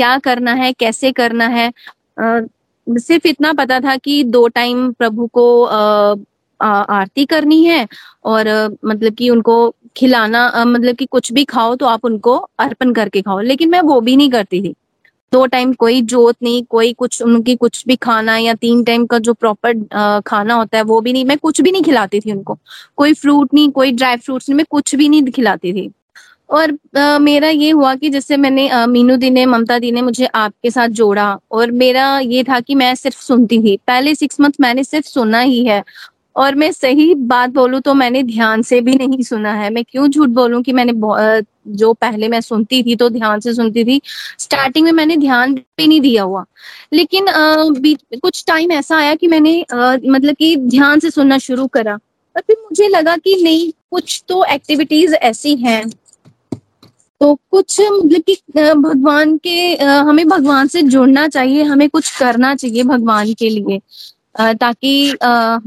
B: क्या करना है कैसे करना है? आ, सिर्फ़ इतना पता था कि दो टाइम प्रभु को आ, आरती करनी है और मतलब कि उनको खिलाना मतलब कि कुछ भी खाओ तो आप उनको अर्पण करके खाओ। लेकिन मैं वो भी नहीं करती थी। दो टाइम कोई जोत नहीं कोई कुछ उनकी कुछ भी खाना या तीन टाइम का जो प्रॉपर खाना होता है वो भी नहीं। मैं कुछ भी नहीं खिलाती थी उनको। कोई फ्रूट नहीं कोई ड्राई फ्रूट्स नहीं मैं कुछ भी नहीं खिलाती थी। और आ, मेरा ये हुआ कि जैसे मैंने मीनू दी ने ममता दी ने मुझे आपके साथ जोड़ा और मेरा ये था कि मैं सिर्फ़ सुनती थी। पहले सिक्स मंथ मैंने सिर्फ़ सुना ही है और मैं सही बात बोलूँ तो मैंने ध्यान से भी नहीं सुना है। मैं क्यों झूठ बोलूँ कि मैंने जो पहले मैं सुनती थी तो ध्यान से सुनती थी। स्टार्टिंग में मैंने ध्यान पे नहीं दिया हुआ। लेकिन आ, कुछ टाइम ऐसा आया कि मैंने आ, मतलब कि ध्यान से सुनना शुरू करा। और फिर मुझे लगा कि नहीं कुछ तो एक्टिविटीज़ ऐसी हैं तो कुछ मतलब कि भगवान के हमें भगवान से जुड़ना चाहिए, हमें कुछ करना चाहिए भगवान के लिए ताकि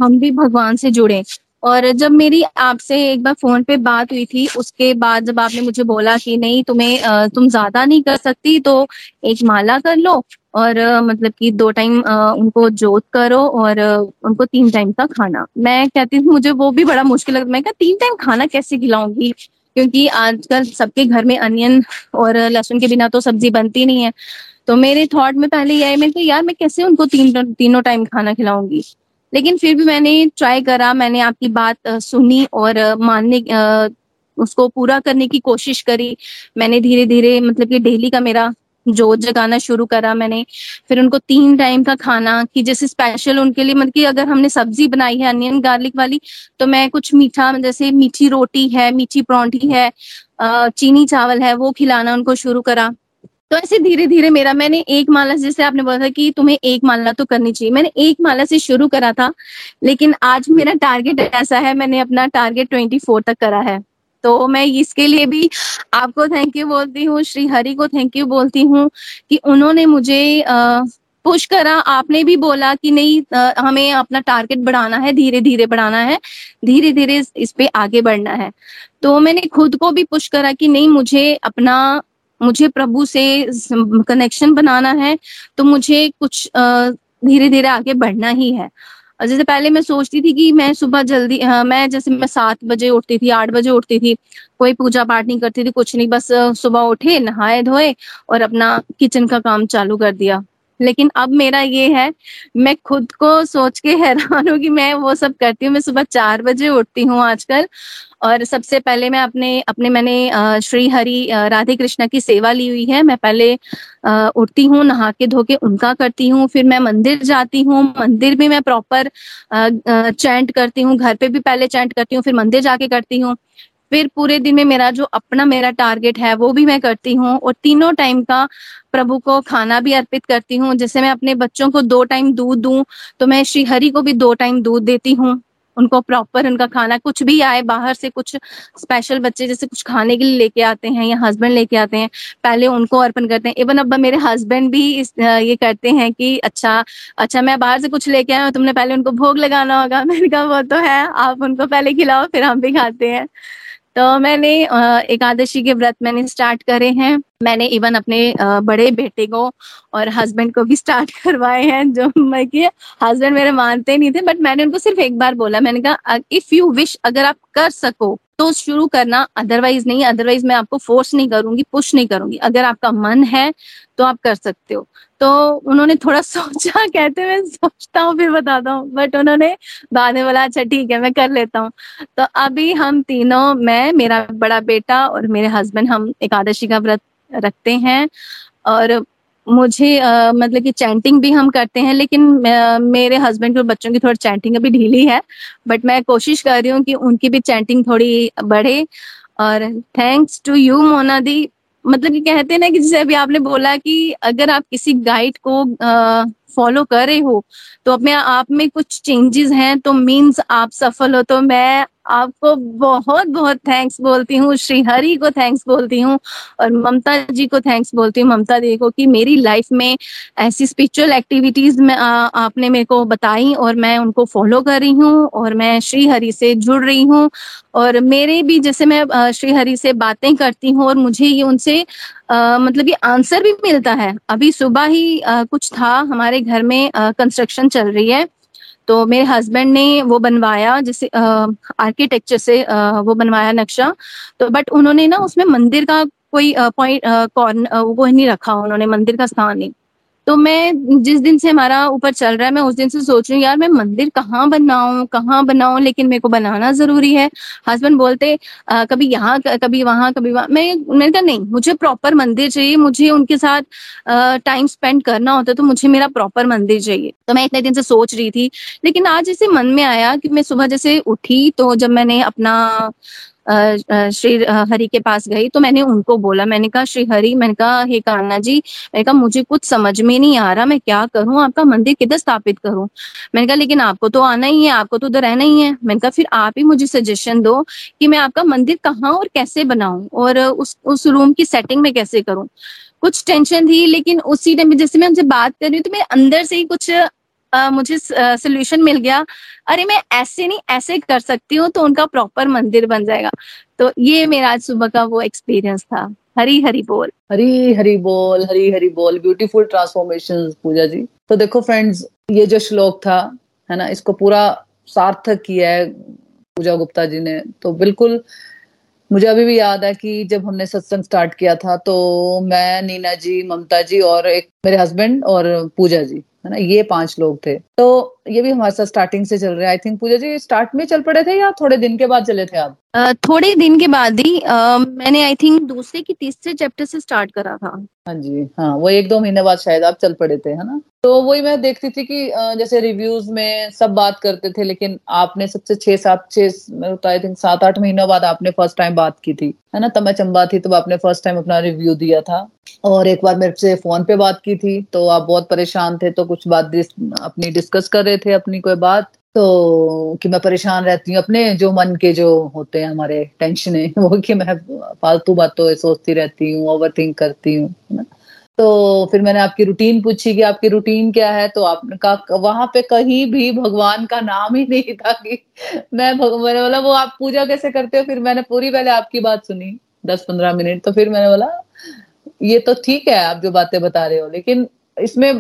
B: हम भी भगवान से जुड़े। और जब मेरी आपसे एक बार फ़ोन पे बात हुई थी, उसके बाद जब आपने मुझे बोला कि नहीं, तुम्हें तुम ज़्यादा नहीं कर सकती तो एक माला कर लो और मतलब कि दो टाइम उनको जोत करो और उनको तीन टाइम का खाना। मैं कहती थी मुझे वो भी बड़ा मुश्किल लगता मैं क्या तीन टाइम खाना कैसे खिलाऊँगी? क्योंकि आजकल सबके घर में अनियन और लहसुन के बिना तो सब्ज़ी बनती नहीं है। तो मेरे थॉट में पहले यह है मैंने यार मैं कैसे उनको तीन, तीनों टाइम खाना खिलाऊँगी? लेकिन फिर भी मैंने ट्राई करा, मैंने आपकी बात सुनी और मानने उसको पूरा करने की कोशिश करी। मैंने धीरे धीरे मतलब कि डेली का मेरा जोत जगाना शुरू करा मैंने। फिर उनको तीन टाइम का खाना कि जैसे स्पेशल उनके लिए मतलब कि अगर हमने सब्ज़ी बनाई है अनियन गार्लिक वाली तो मैं कुछ मीठा, जैसे मीठी रोटी है, मीठी परौंठी है चीनी चावल है, वो खिलाना उनको शुरू करा। तो ऐसे धीरे धीरे मेरा, मैंने एक माला, जैसे आपने बोला था कि तुम्हें एक माला तो करनी चाहिए, मैंने एक माला से शुरू करा था, लेकिन आज मेरा टारगेट ऐसा है, मैंने अपना टारगेट ट्वेंटी फोर तक करा है। तो मैं इसके लिए भी आपको थैंक यू बोलती हूँ, श्री हरि को थैंक यू बोलती हूँ कि उन्होंने मुझे पुश करा। आपने भी बोला कि नहीं हमें अपना टारगेट बढ़ाना है धीरे धीरे बढ़ाना है धीरे धीरे इस पे आगे बढ़ना है। तो मैंने खुद को भी पुश करा कि नहीं, मुझे अपना, मुझे प्रभु से कनेक्शन बनाना है तो मुझे कुछ धीरे धीरे आगे बढ़ना ही है। जैसे पहले मैं सोचती थी कि मैं सुबह जल्दी हाँ, मैं जैसे मैं सात बजे उठती थी आठ बजे उठती थी कोई पूजा पाठ नहीं करती थी कुछ नहीं बस सुबह उठे नहाए धोए और अपना किचन का काम चालू कर दिया। लेकिन अब मेरा ये है, मैं खुद को सोच के हैरान हूँ कि मैं वो सब करती हूँ। मैं सुबह चार बजे उठती हूँ आजकल और सबसे पहले मैं अपने अपने मैंने श्री हरि राधे कृष्णा की सेवा ली हुई है। मैं पहले उठती हूँ, नहा के धो के उनका करती हूँ, फिर मैं मंदिर जाती हूँ। मंदिर भी मैं प्रॉपर चैंट करती हूँ। घर पे भी पहले चैंट करती हूँ, फिर मंदिर जाके करती हूँ। फिर पूरे दिन में मेरा जो अपना मेरा टारगेट है, वो भी मैं करती हूँ और तीनों टाइम का प्रभु को खाना भी अर्पित करती हूँ। जैसे मैं अपने बच्चों को दो टाइम दूध दूँ तो मैं श्री हरि को भी दो टाइम दूध देती हूँ। उनको प्रॉपर उनका खाना, कुछ भी आए बाहर से कुछ स्पेशल बच्चे जैसे कुछ खाने के लिए लेके आते हैं या हस्बैंड लेके आते हैं, पहले उनको अर्पण करते हैं। इवन अब मेरे हस्बैंड भी इस ये करते हैं कि अच्छा अच्छा मैं बाहर से कुछ लेके आया हूँ, तुमने पहले उनको भोग लगाना होगा। मैंने कहा, वो तो है, आप उनको पहले खिलाओ, फिर हम भी खाते हैं। तो मैंने एकादशी के व्रत मैंने स्टार्ट करे हैं। मैंने इवन अपने बड़े बेटे को और हस्बैंड को भी स्टार्ट करवाए हैं, जो मैं कि हस्बैंड मेरे मानते नहीं थे बट मैंने उनको सिर्फ़ एक बार बोला। मैंने कहा इफ़ यू विश अगर आप कर सको तो शुरू करना अदरवाइज़ नहीं अदरवाइज़ मैं आपको फोर्स नहीं करूँगी पुश नहीं करूँगी। अगर आपका मन है तो आप कर सकते हो। तो उन्होंने थोड़ा सोचा, कहते मैं सोचता हूँ, फिर बताता हूँ। बट उन्होंने बाद में बोला अच्छा ठीक है, मैं कर लेता हूँ। तो अभी हम तीनों, मैं, मेरा बड़ा बेटा और मेरे हस्बैंड हम एकादशी का व्रत रखते हैं। और मुझे आ, मतलब कि चैंटिंग भी हम करते हैं लेकिन मेरे हस्बैंड और बच्चों की थोड़ी चैंटिंग अभी ढीली है बट मैं कोशिश कर रही हूँ कि उनकी भी चैंटिंग थोड़ी बढ़े। और थैंक्स टू यू मोना दी मतलब कि कहते हैं ना कि जैसे अभी आपने बोला कि अगर आप किसी गाइड को फॉलो कर रहे हो तो अपने आप में कुछ चेंजेस हैं तो मीन्स आप सफल हो तो मैं आपको बहुत बहुत थैंक्स बोलती हूँ श्री हरि को थैंक्स बोलती हूँ और ममता जी को थैंक्स बोलती हूँ। ममता दी को कि मेरी लाइफ में ऐसी स्पिरिचुअल एक्टिविटीज़ में आ, आपने मेरे को बताई और मैं उनको फॉलो कर रही हूँ और मैं श्री हरि से जुड़ रही हूँ और मेरे भी जैसे मैं श्री हरि से बातें करती हूँ और मुझे ये उनसे आ, मतलब ये आंसर भी मिलता है। अभी सुबह ही आ, कुछ था हमारे घर में कंस्ट्रक्शन चल रही है। तो मेरे हस्बैंड ने वो बनवाया जैसे आर्किटेक्चर से आ, वो बनवाया नक्शा। तो बट उन्होंने ना उसमें मंदिर का कोई पॉइंट कॉर्न वो नहीं रखा उन्होंने मंदिर का स्थान नहीं। तो मैं जिस दिन से हमारा ऊपर चल रहा है मैं उस दिन से सोच रही हूँ यार मैं मंदिर कहाँ बनाऊँ कहाँ बनाऊँ लेकिन मेरे को बनाना ज़रूरी है। हस्बैंड बोलते आ, कभी यहाँ कभी वहाँ कभी वहाँ। मैं मैंने कहा नहीं मुझे प्रॉपर मंदिर चाहिए मुझे उनके साथ टाइम स्पेंड करना होता तो मुझे मेरा प्रॉपर मंदिर चाहिए। तो मैं इतने दिन से सोच रही थी लेकिन आज जैसे मन में आया कि मैं सुबह जैसे उठी तो जब मैंने अपना श्री हरि के पास गई तो मैंने उनको बोला, मैंने कहा, श्री हरि, मैंने कहा, हे कान्हा जी, मैंने कहा, मुझे कुछ समझ में नहीं आ रहा, मैं क्या करूँ? आपका मंदिर किधर स्थापित करूँ? मैंने कहा, लेकिन आपको तो आना ही है, आपको तो उधर रहना ही है। मैंने कहा, फिर आप ही मुझे सजेशन दो कि मैं आपका मंदिर कहाँ और कैसे बनाऊँ और उस उस रूम की सेटिंग में कैसे करूँ? कुछ टेंशन थी, लेकिन उसी टाइम जैसे मैं उनसे बात कर रही हूँ तो मेरे अंदर से ही कुछ आ, मुझे सोल्यूशन मिल गया। अरे मैं ऐसे नहीं ऐसे कर सकती हूँ तो उनका प्रॉपर मंदिर बन जाएगा। तो ये मेरा आज सुबह का वो एक्सपीरियंस था। हरी हरी बोल।
A: हरी हरी बोल हरी हरी बोल ब्यूटीफुल ट्रांसफॉर्मेशन पूजा जी। तो देखो फ्रेंड्स ये जो श्लोक था है ना इसको पूरा सार्थक किया है पूजा गुप्ता जी ने। तो बिल्कुल मुझे अभी भी याद है कि जब हमने सत्संग स्टार्ट किया था तो मैं नीना जी ममता जी और एक मेरे हस्बैंड और पूजा जी। है ना? ये पाँच लोग थे। तो ये भी हमारे साथ स्टार्टिंग से चल रहे हैं। I think Puja ji start में चल पड़े थे या थोड़े दिन के बाद चले थे आप?
B: uh, थोड़े दिन के बाद ही uh, मैंने आई थिंक दूसरे की तीसरे चैप्टर से स्टार्ट करा था।
A: हाँ जी हाँ वो एक दो महीने बाद शायद आप चल पड़े थे है ना? तो वही मैं देखती थी कि जैसे रिव्यूज़ में सब बात करते थे लेकिन आपने सबसे छह सात छह आई थिंक सात आठ महीनों बाद आपने फ़र्स्ट टाइम बात की थी है ना? तब मैं चंबा थी तब आपने फ़र्स्ट टाइम अपना रिव्यू दिया था। और एक बार मेरे से फ़ोन पे बात की थी तो आप बहुत परेशान थे तो कुछ बात अपनी डिस्कस कर रहे थे अपनी कोई बात तो कि मैं परेशान रहती हूँ अपने जो मन के जो होते हैं, हमारे टेंशन है, वो कि मैं फालतू बातों सोचती रहती हूँ ओवर थिंक करती हूँ तो फिर मैंने आपकी रूटीन पूछी कि आपकी रूटीन क्या है तो आपने कहा वहाँ पे कहीं भी भगवान का नाम ही नहीं था कि मैं मैंने बोला, वो आप पूजा कैसे करते हो? फिर मैंने पूरी पहले आपकी बात सुनी, दस पंद्रह मिनट तो फिर मैंने बोला ये तो ठीक है, आप जो बातें बता रहे हो, लेकिन इसमें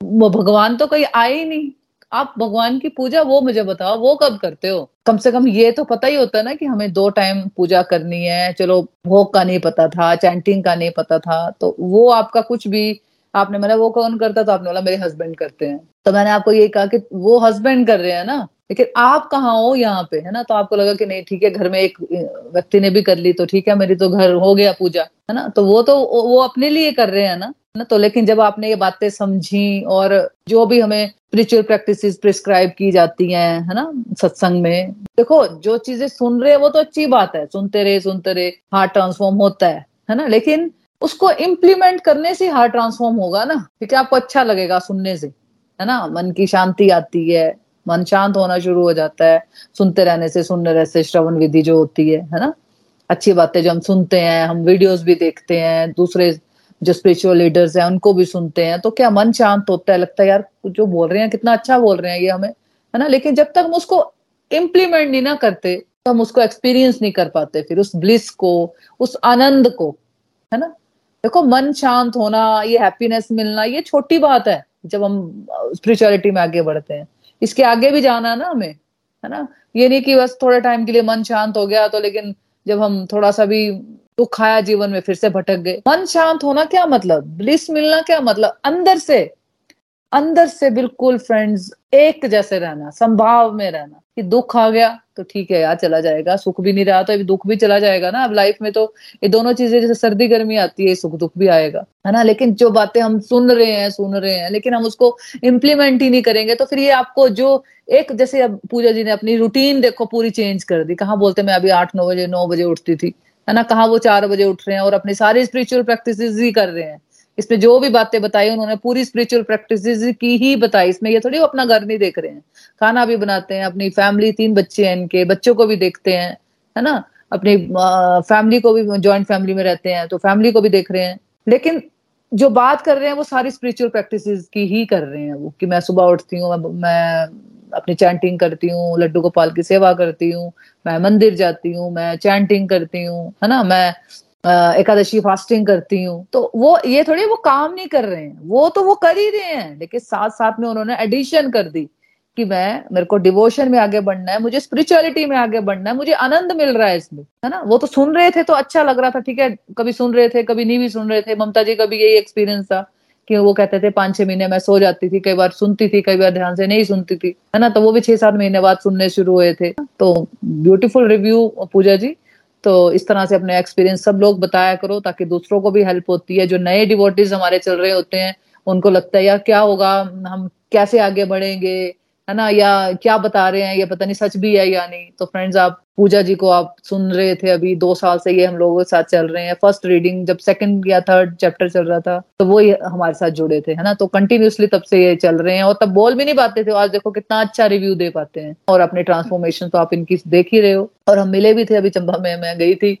A: भगवान तो कहीं आए ही नहीं। आप भगवान की पूजा वो मुझे बताओ, वो कब करते हो? कम से कम ये तो पता ही होता है ना कि हमें दो टाइम पूजा करनी है, चलो भोग का नहीं पता था चैंटिंग का नहीं पता था तो वो आपका कुछ भी, आपने मैंने वो कौन करता तो आपने बोला मेरे हस्बैंड करते हैं। तो मैंने आपको ये कहा कि वो हस्बैंड कर रहे हैं ना लेकिन आप कहाँ हो यहाँ पे, है ना? तो आपको लगा कि नहीं, ठीक है, घर में एक व्यक्ति ने भी कर ली तो ठीक है, मेरी तो घर हो गया पूजा, है ना? तो वो तो वो अपने लिए कर रहे हैं ना? ना? तो लेकिन जब आपने ये बातें समझी और जो भी हमें स्पिरिचुअल प्रैक्टिसेस प्रिस्क्राइब की जाती हैं, है ना, सत्संग में, देखो, जो चीज़ें सुन रहे हैं, वो तो अच्छी बात है, सुनते रहे सुनते रहे हार्ट ट्रांसफॉर्म होता है है ना? लेकिन उसको इम्प्लीमेंट करने से हार्ट ट्रांसफॉर्म होगा ना? क्योंकि आपको अच्छा लगेगा सुनने से, है ना? मन की शांति आती है मन शांत होना शुरू हो जाता है, सुनते रहने से, सुनने रहने से श्रवण विधि जो होती है है ना? अच्छी बातें जो हम सुनते हैं, हम वीडियोस भी देखते हैं, दूसरे जो स्पिरिचुअल लीडर्स हैं, उनको भी सुनते हैं तो क्या मन शांत होता है? लगता है, यार जो बोल रहे हैं, कितना अच्छा बोल रहे हैं ये हमें, है ना? लेकिन जब तक हम उसको इम्प्लीमेंट नहीं ना करते तो हम उसको एक्सपीरियंस नहीं कर पाते, फिर उस ब्लिस को, उस आनंद को, है ना? देखो, मन शांत होना, ये हैप्पीनेस मिलना, ये छोटी बात है, जब हम स्पिरिचुअलिटी में आगे बढ़ते हैं। इसके आगे भी जाना है ना हमें, है ना? ये नहीं कि बस थोड़े टाइम के लिए मन शांत हो गया तो लेकिन जब हम थोड़ा सा भी दुख आया जीवन में, फिर से भटक गए। मन शांत होना क्या मतलब? ब्लिस मिलना क्या मतलब? अंदर से अंदर से बिल्कुल फ्रेंड्स एक जैसे रहना, संभाव में रहना कि दुख आ गया तो ठीक है यार, चला जाएगा। सुख भी नहीं रहा तो अभी दुख भी चला जाएगा ना। अब लाइफ में तो ये दोनों चीज़ें, जैसे सर्दी गर्मी आती है सुख दुख भी आएगा। है ना? लेकिन जो बातें हम सुन रहे हैं, सुन रहे हैं, लेकिन हम उसको इम्प्लीमेंट ही नहीं करेंगे तो फिर ये आपको जो एक, जैसे अब पूजा जी ने अपनी रूटीन देखो, पूरी चेंज कर दी। कहाँ बोलते मैं अभी आठ, नौ बजे नौ बजे उठती थी। है ना? कहाँ वो चार बजे उठ रहे हैं और अपनी सारी स्पिरिचुअल प्रैक्टिस ही कर रहे हैं। इसमें जो भी बातें बताई उन्होंने, पूरी स्पिरिचुअल प्रैक्टिस की ही बताई। इसमें ये थोड़ी वो अपना घर नहीं देख रहे हैं। खाना भी बनाते हैं, अपनी फैमिली तीन बच्चे हैं इनके, बच्चों को भी देखते हैं, है ना? अपनी फैमिली को भी ज्वाइंट फैमिली में रहते हैं तो फैमिली को भी देख रहे हैं। लेकिन जो बात कर रहे हैं, वो सारी स्पिरिचुअल प्रैक्टिस की ही कर रहे हैं वो, कि मैं सुबह उठती हूँ मैं अपनी चैंटिंग करती हूँ, लड्डू गोपाल की सेवा करती हूँ, मैं मंदिर जाती हूँ, मैं चैंटिंग करती हूँ, है ना? मैं एकादशी फास्टिंग करती हूँ तो वो, ये थोड़ी वो काम नहीं कर रहे हैं। वो तो वो कर ही रहे हैं, लेकिन साथ साथ में उन्होंने एडिशन कर दी कि मैं, मेरे को डिवोशन में आगे बढ़ना है, मुझे स्पिरिचुअलिटी में आगे बढ़ना है, मुझे आनंद मिल रहा है इसमें, है ना? वो तो सुन रहे थे तो अच्छा लग रहा था, ठीक है, कभी सुन रहे थे, कभी नहीं भी सुन रहे थे। ममता जी का भी यही एक्सपीरियंस था कि वो कहते थे, पाँच छह महीने मैं सो जाती थी, कई बार सुनती थी, कई बार ध्यान से नहीं सुनती थी, है ना? तो वो भी छह सात महीने बाद सुनने शुरू हुए थे। तो ब्यूटीफुल रिव्यू पूजा जी। तो इस तरह से अपने एक्सपीरियंस सब लोग बताया करो ताकि दूसरों को भी हेल्प होती है। जो नए डिवोटीज हमारे चल रहे होते हैं, उनको लगता है, यार, क्या होगा? हम कैसे आगे बढ़ेंगे? है ना? या क्या बता रहे हैं? ये पता नहीं सच भी है या नहीं? तो फ्रेंड्स आप, पूजा जी को आप सुन रहे थे अभी दो साल से ये हम लोगों के साथ चल रहे हैं। फ़र्स्ट रीडिंग जब सेकंड या थर्ड चैप्टर चल रहा था तो वो हमारे साथ जुड़े थे, है ना? तो कंटिन्यूसली तब से ये चल रहे हैं और तब बोल भी नहीं पाते थे। आज देखो कितना अच्छा रिव्यू दे पाते हैं। और अपने ट्रांसफॉर्मेशन तो आप इनकी देख ही रहे हो। और हम मिले भी थे अभी चंबा में, मैं गई थी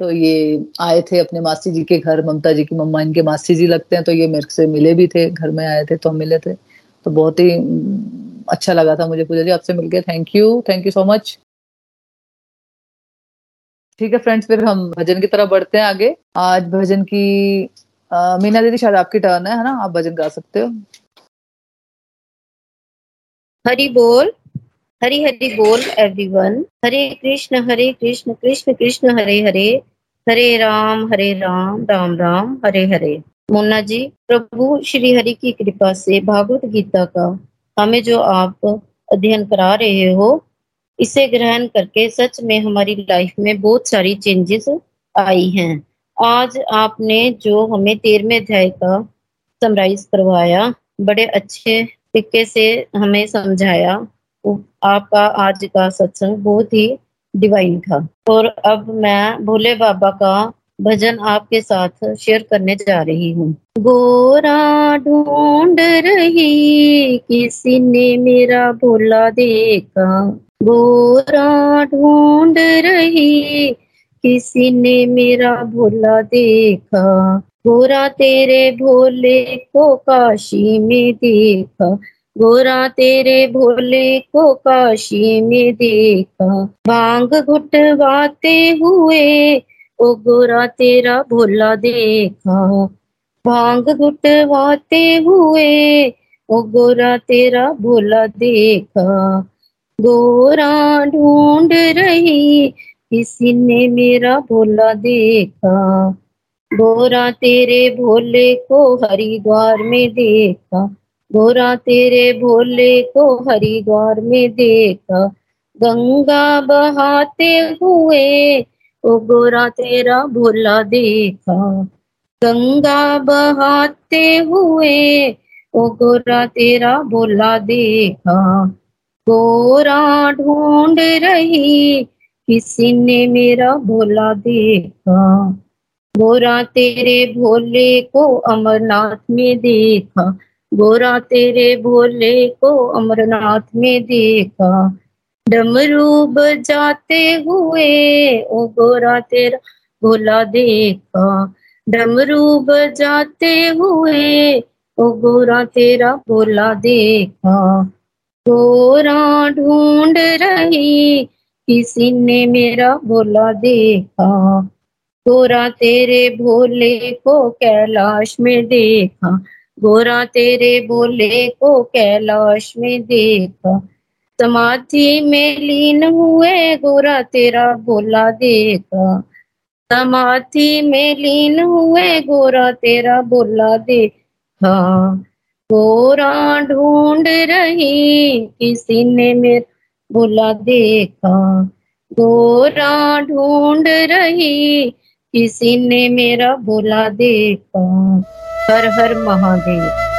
A: तो ये आए थे अपने मासी जी के घर, ममता जी की मम्मा, इनके मासी जी लगते हैं तो ये मेरे से मिले भी थे, घर में आए थे तो हम मिले थे। तो बहुत ही अच्छा लगा था मुझे पूजा जी, आपसे मिलकर thank you thank you so much ठीक है फ्रेंड्स फिर हम भजन की तरफ़ बढ़ते हैं आगे। आज भजन की मीना दीदी, शायद आपकी टर्न है है ना? आप भजन गा सकते हो।
B: हरी बोल,
C: हरी हरी बोल एवरीवन हरे कृष्ण हरे कृष्ण कृष्ण कृष्ण, हरे हरे। हरे राम हरे राम राम राम, हरे हरे। मोना जी, प्रभु श्री हरि की कृपा से भागवत गीता का हमें जो आप अध्ययन करा रहे हो, इसे ग्रहण करके सच में हमारी लाइफ में बहुत सारी चेंजेस आई हैं। आज आपने जो हमें तेरहवें अध्याय का समराइज करवाया, बड़े अच्छे तरीके से हमें समझाया आपका आज का सत्संग बहुत ही डिवाइन था। और अब मैं भोले बाबा का भजन आपके साथ शेयर करने जा रही हूँ। गोरा ढूंढ रही किसी ने मेरा भोला देखा। गोरा ढूंढ रही किसी ने मेरा भोला देखा। गोरा तेरे भोले को काशी में देखा। गोरा तेरे भोले को काशी में देखा। भाँग घुटवाते हुए ओ गोरा तेरा भोला देखा। भाँग घुटवाते हुए ओ गोरा तेरा भोला देखा। गोरा ढूंढ रही किसी ने मेरा भोला देखा। गोरा तेरे भोले को हरिद्वार में देखा। गोरा तेरे भोले को हरिद्वार में देखा। गंगा बहाते हुए ओ गोरा तेरा भोला देखा। गंगा बहाते हुए ओ गोरा तेरा भोला देखा। गोरा ढूंढ रही किसी ने मेरा भोला देखा। गोरा तेरे भोले को अमरनाथ में देखा। गोरा तेरे भोले को अमरनाथ में देखा। डमरू बजाते हुए, ओ गोरा तेरा भोला देखा। डमरू बजाते हुए, ओ गोरा तेरा भोला देखा। गोरा ढूंढ रही, किसी ने मेरा भोला देखा। गोरा तेरे भोले को कैलाश में देखा। गोरा तेरे भोले को कैलाश में देखा। समाधि में लीन हुए गोरा तेरा भोला देखा समाधि में लीन हुए गोरा तेरा भोला देखा गोरा ढूंढ रही किसी ने मेरा भोला देखा। गोरा ढूंढ रही किसी ने मेरा भोला देखा। हर हर महादेव।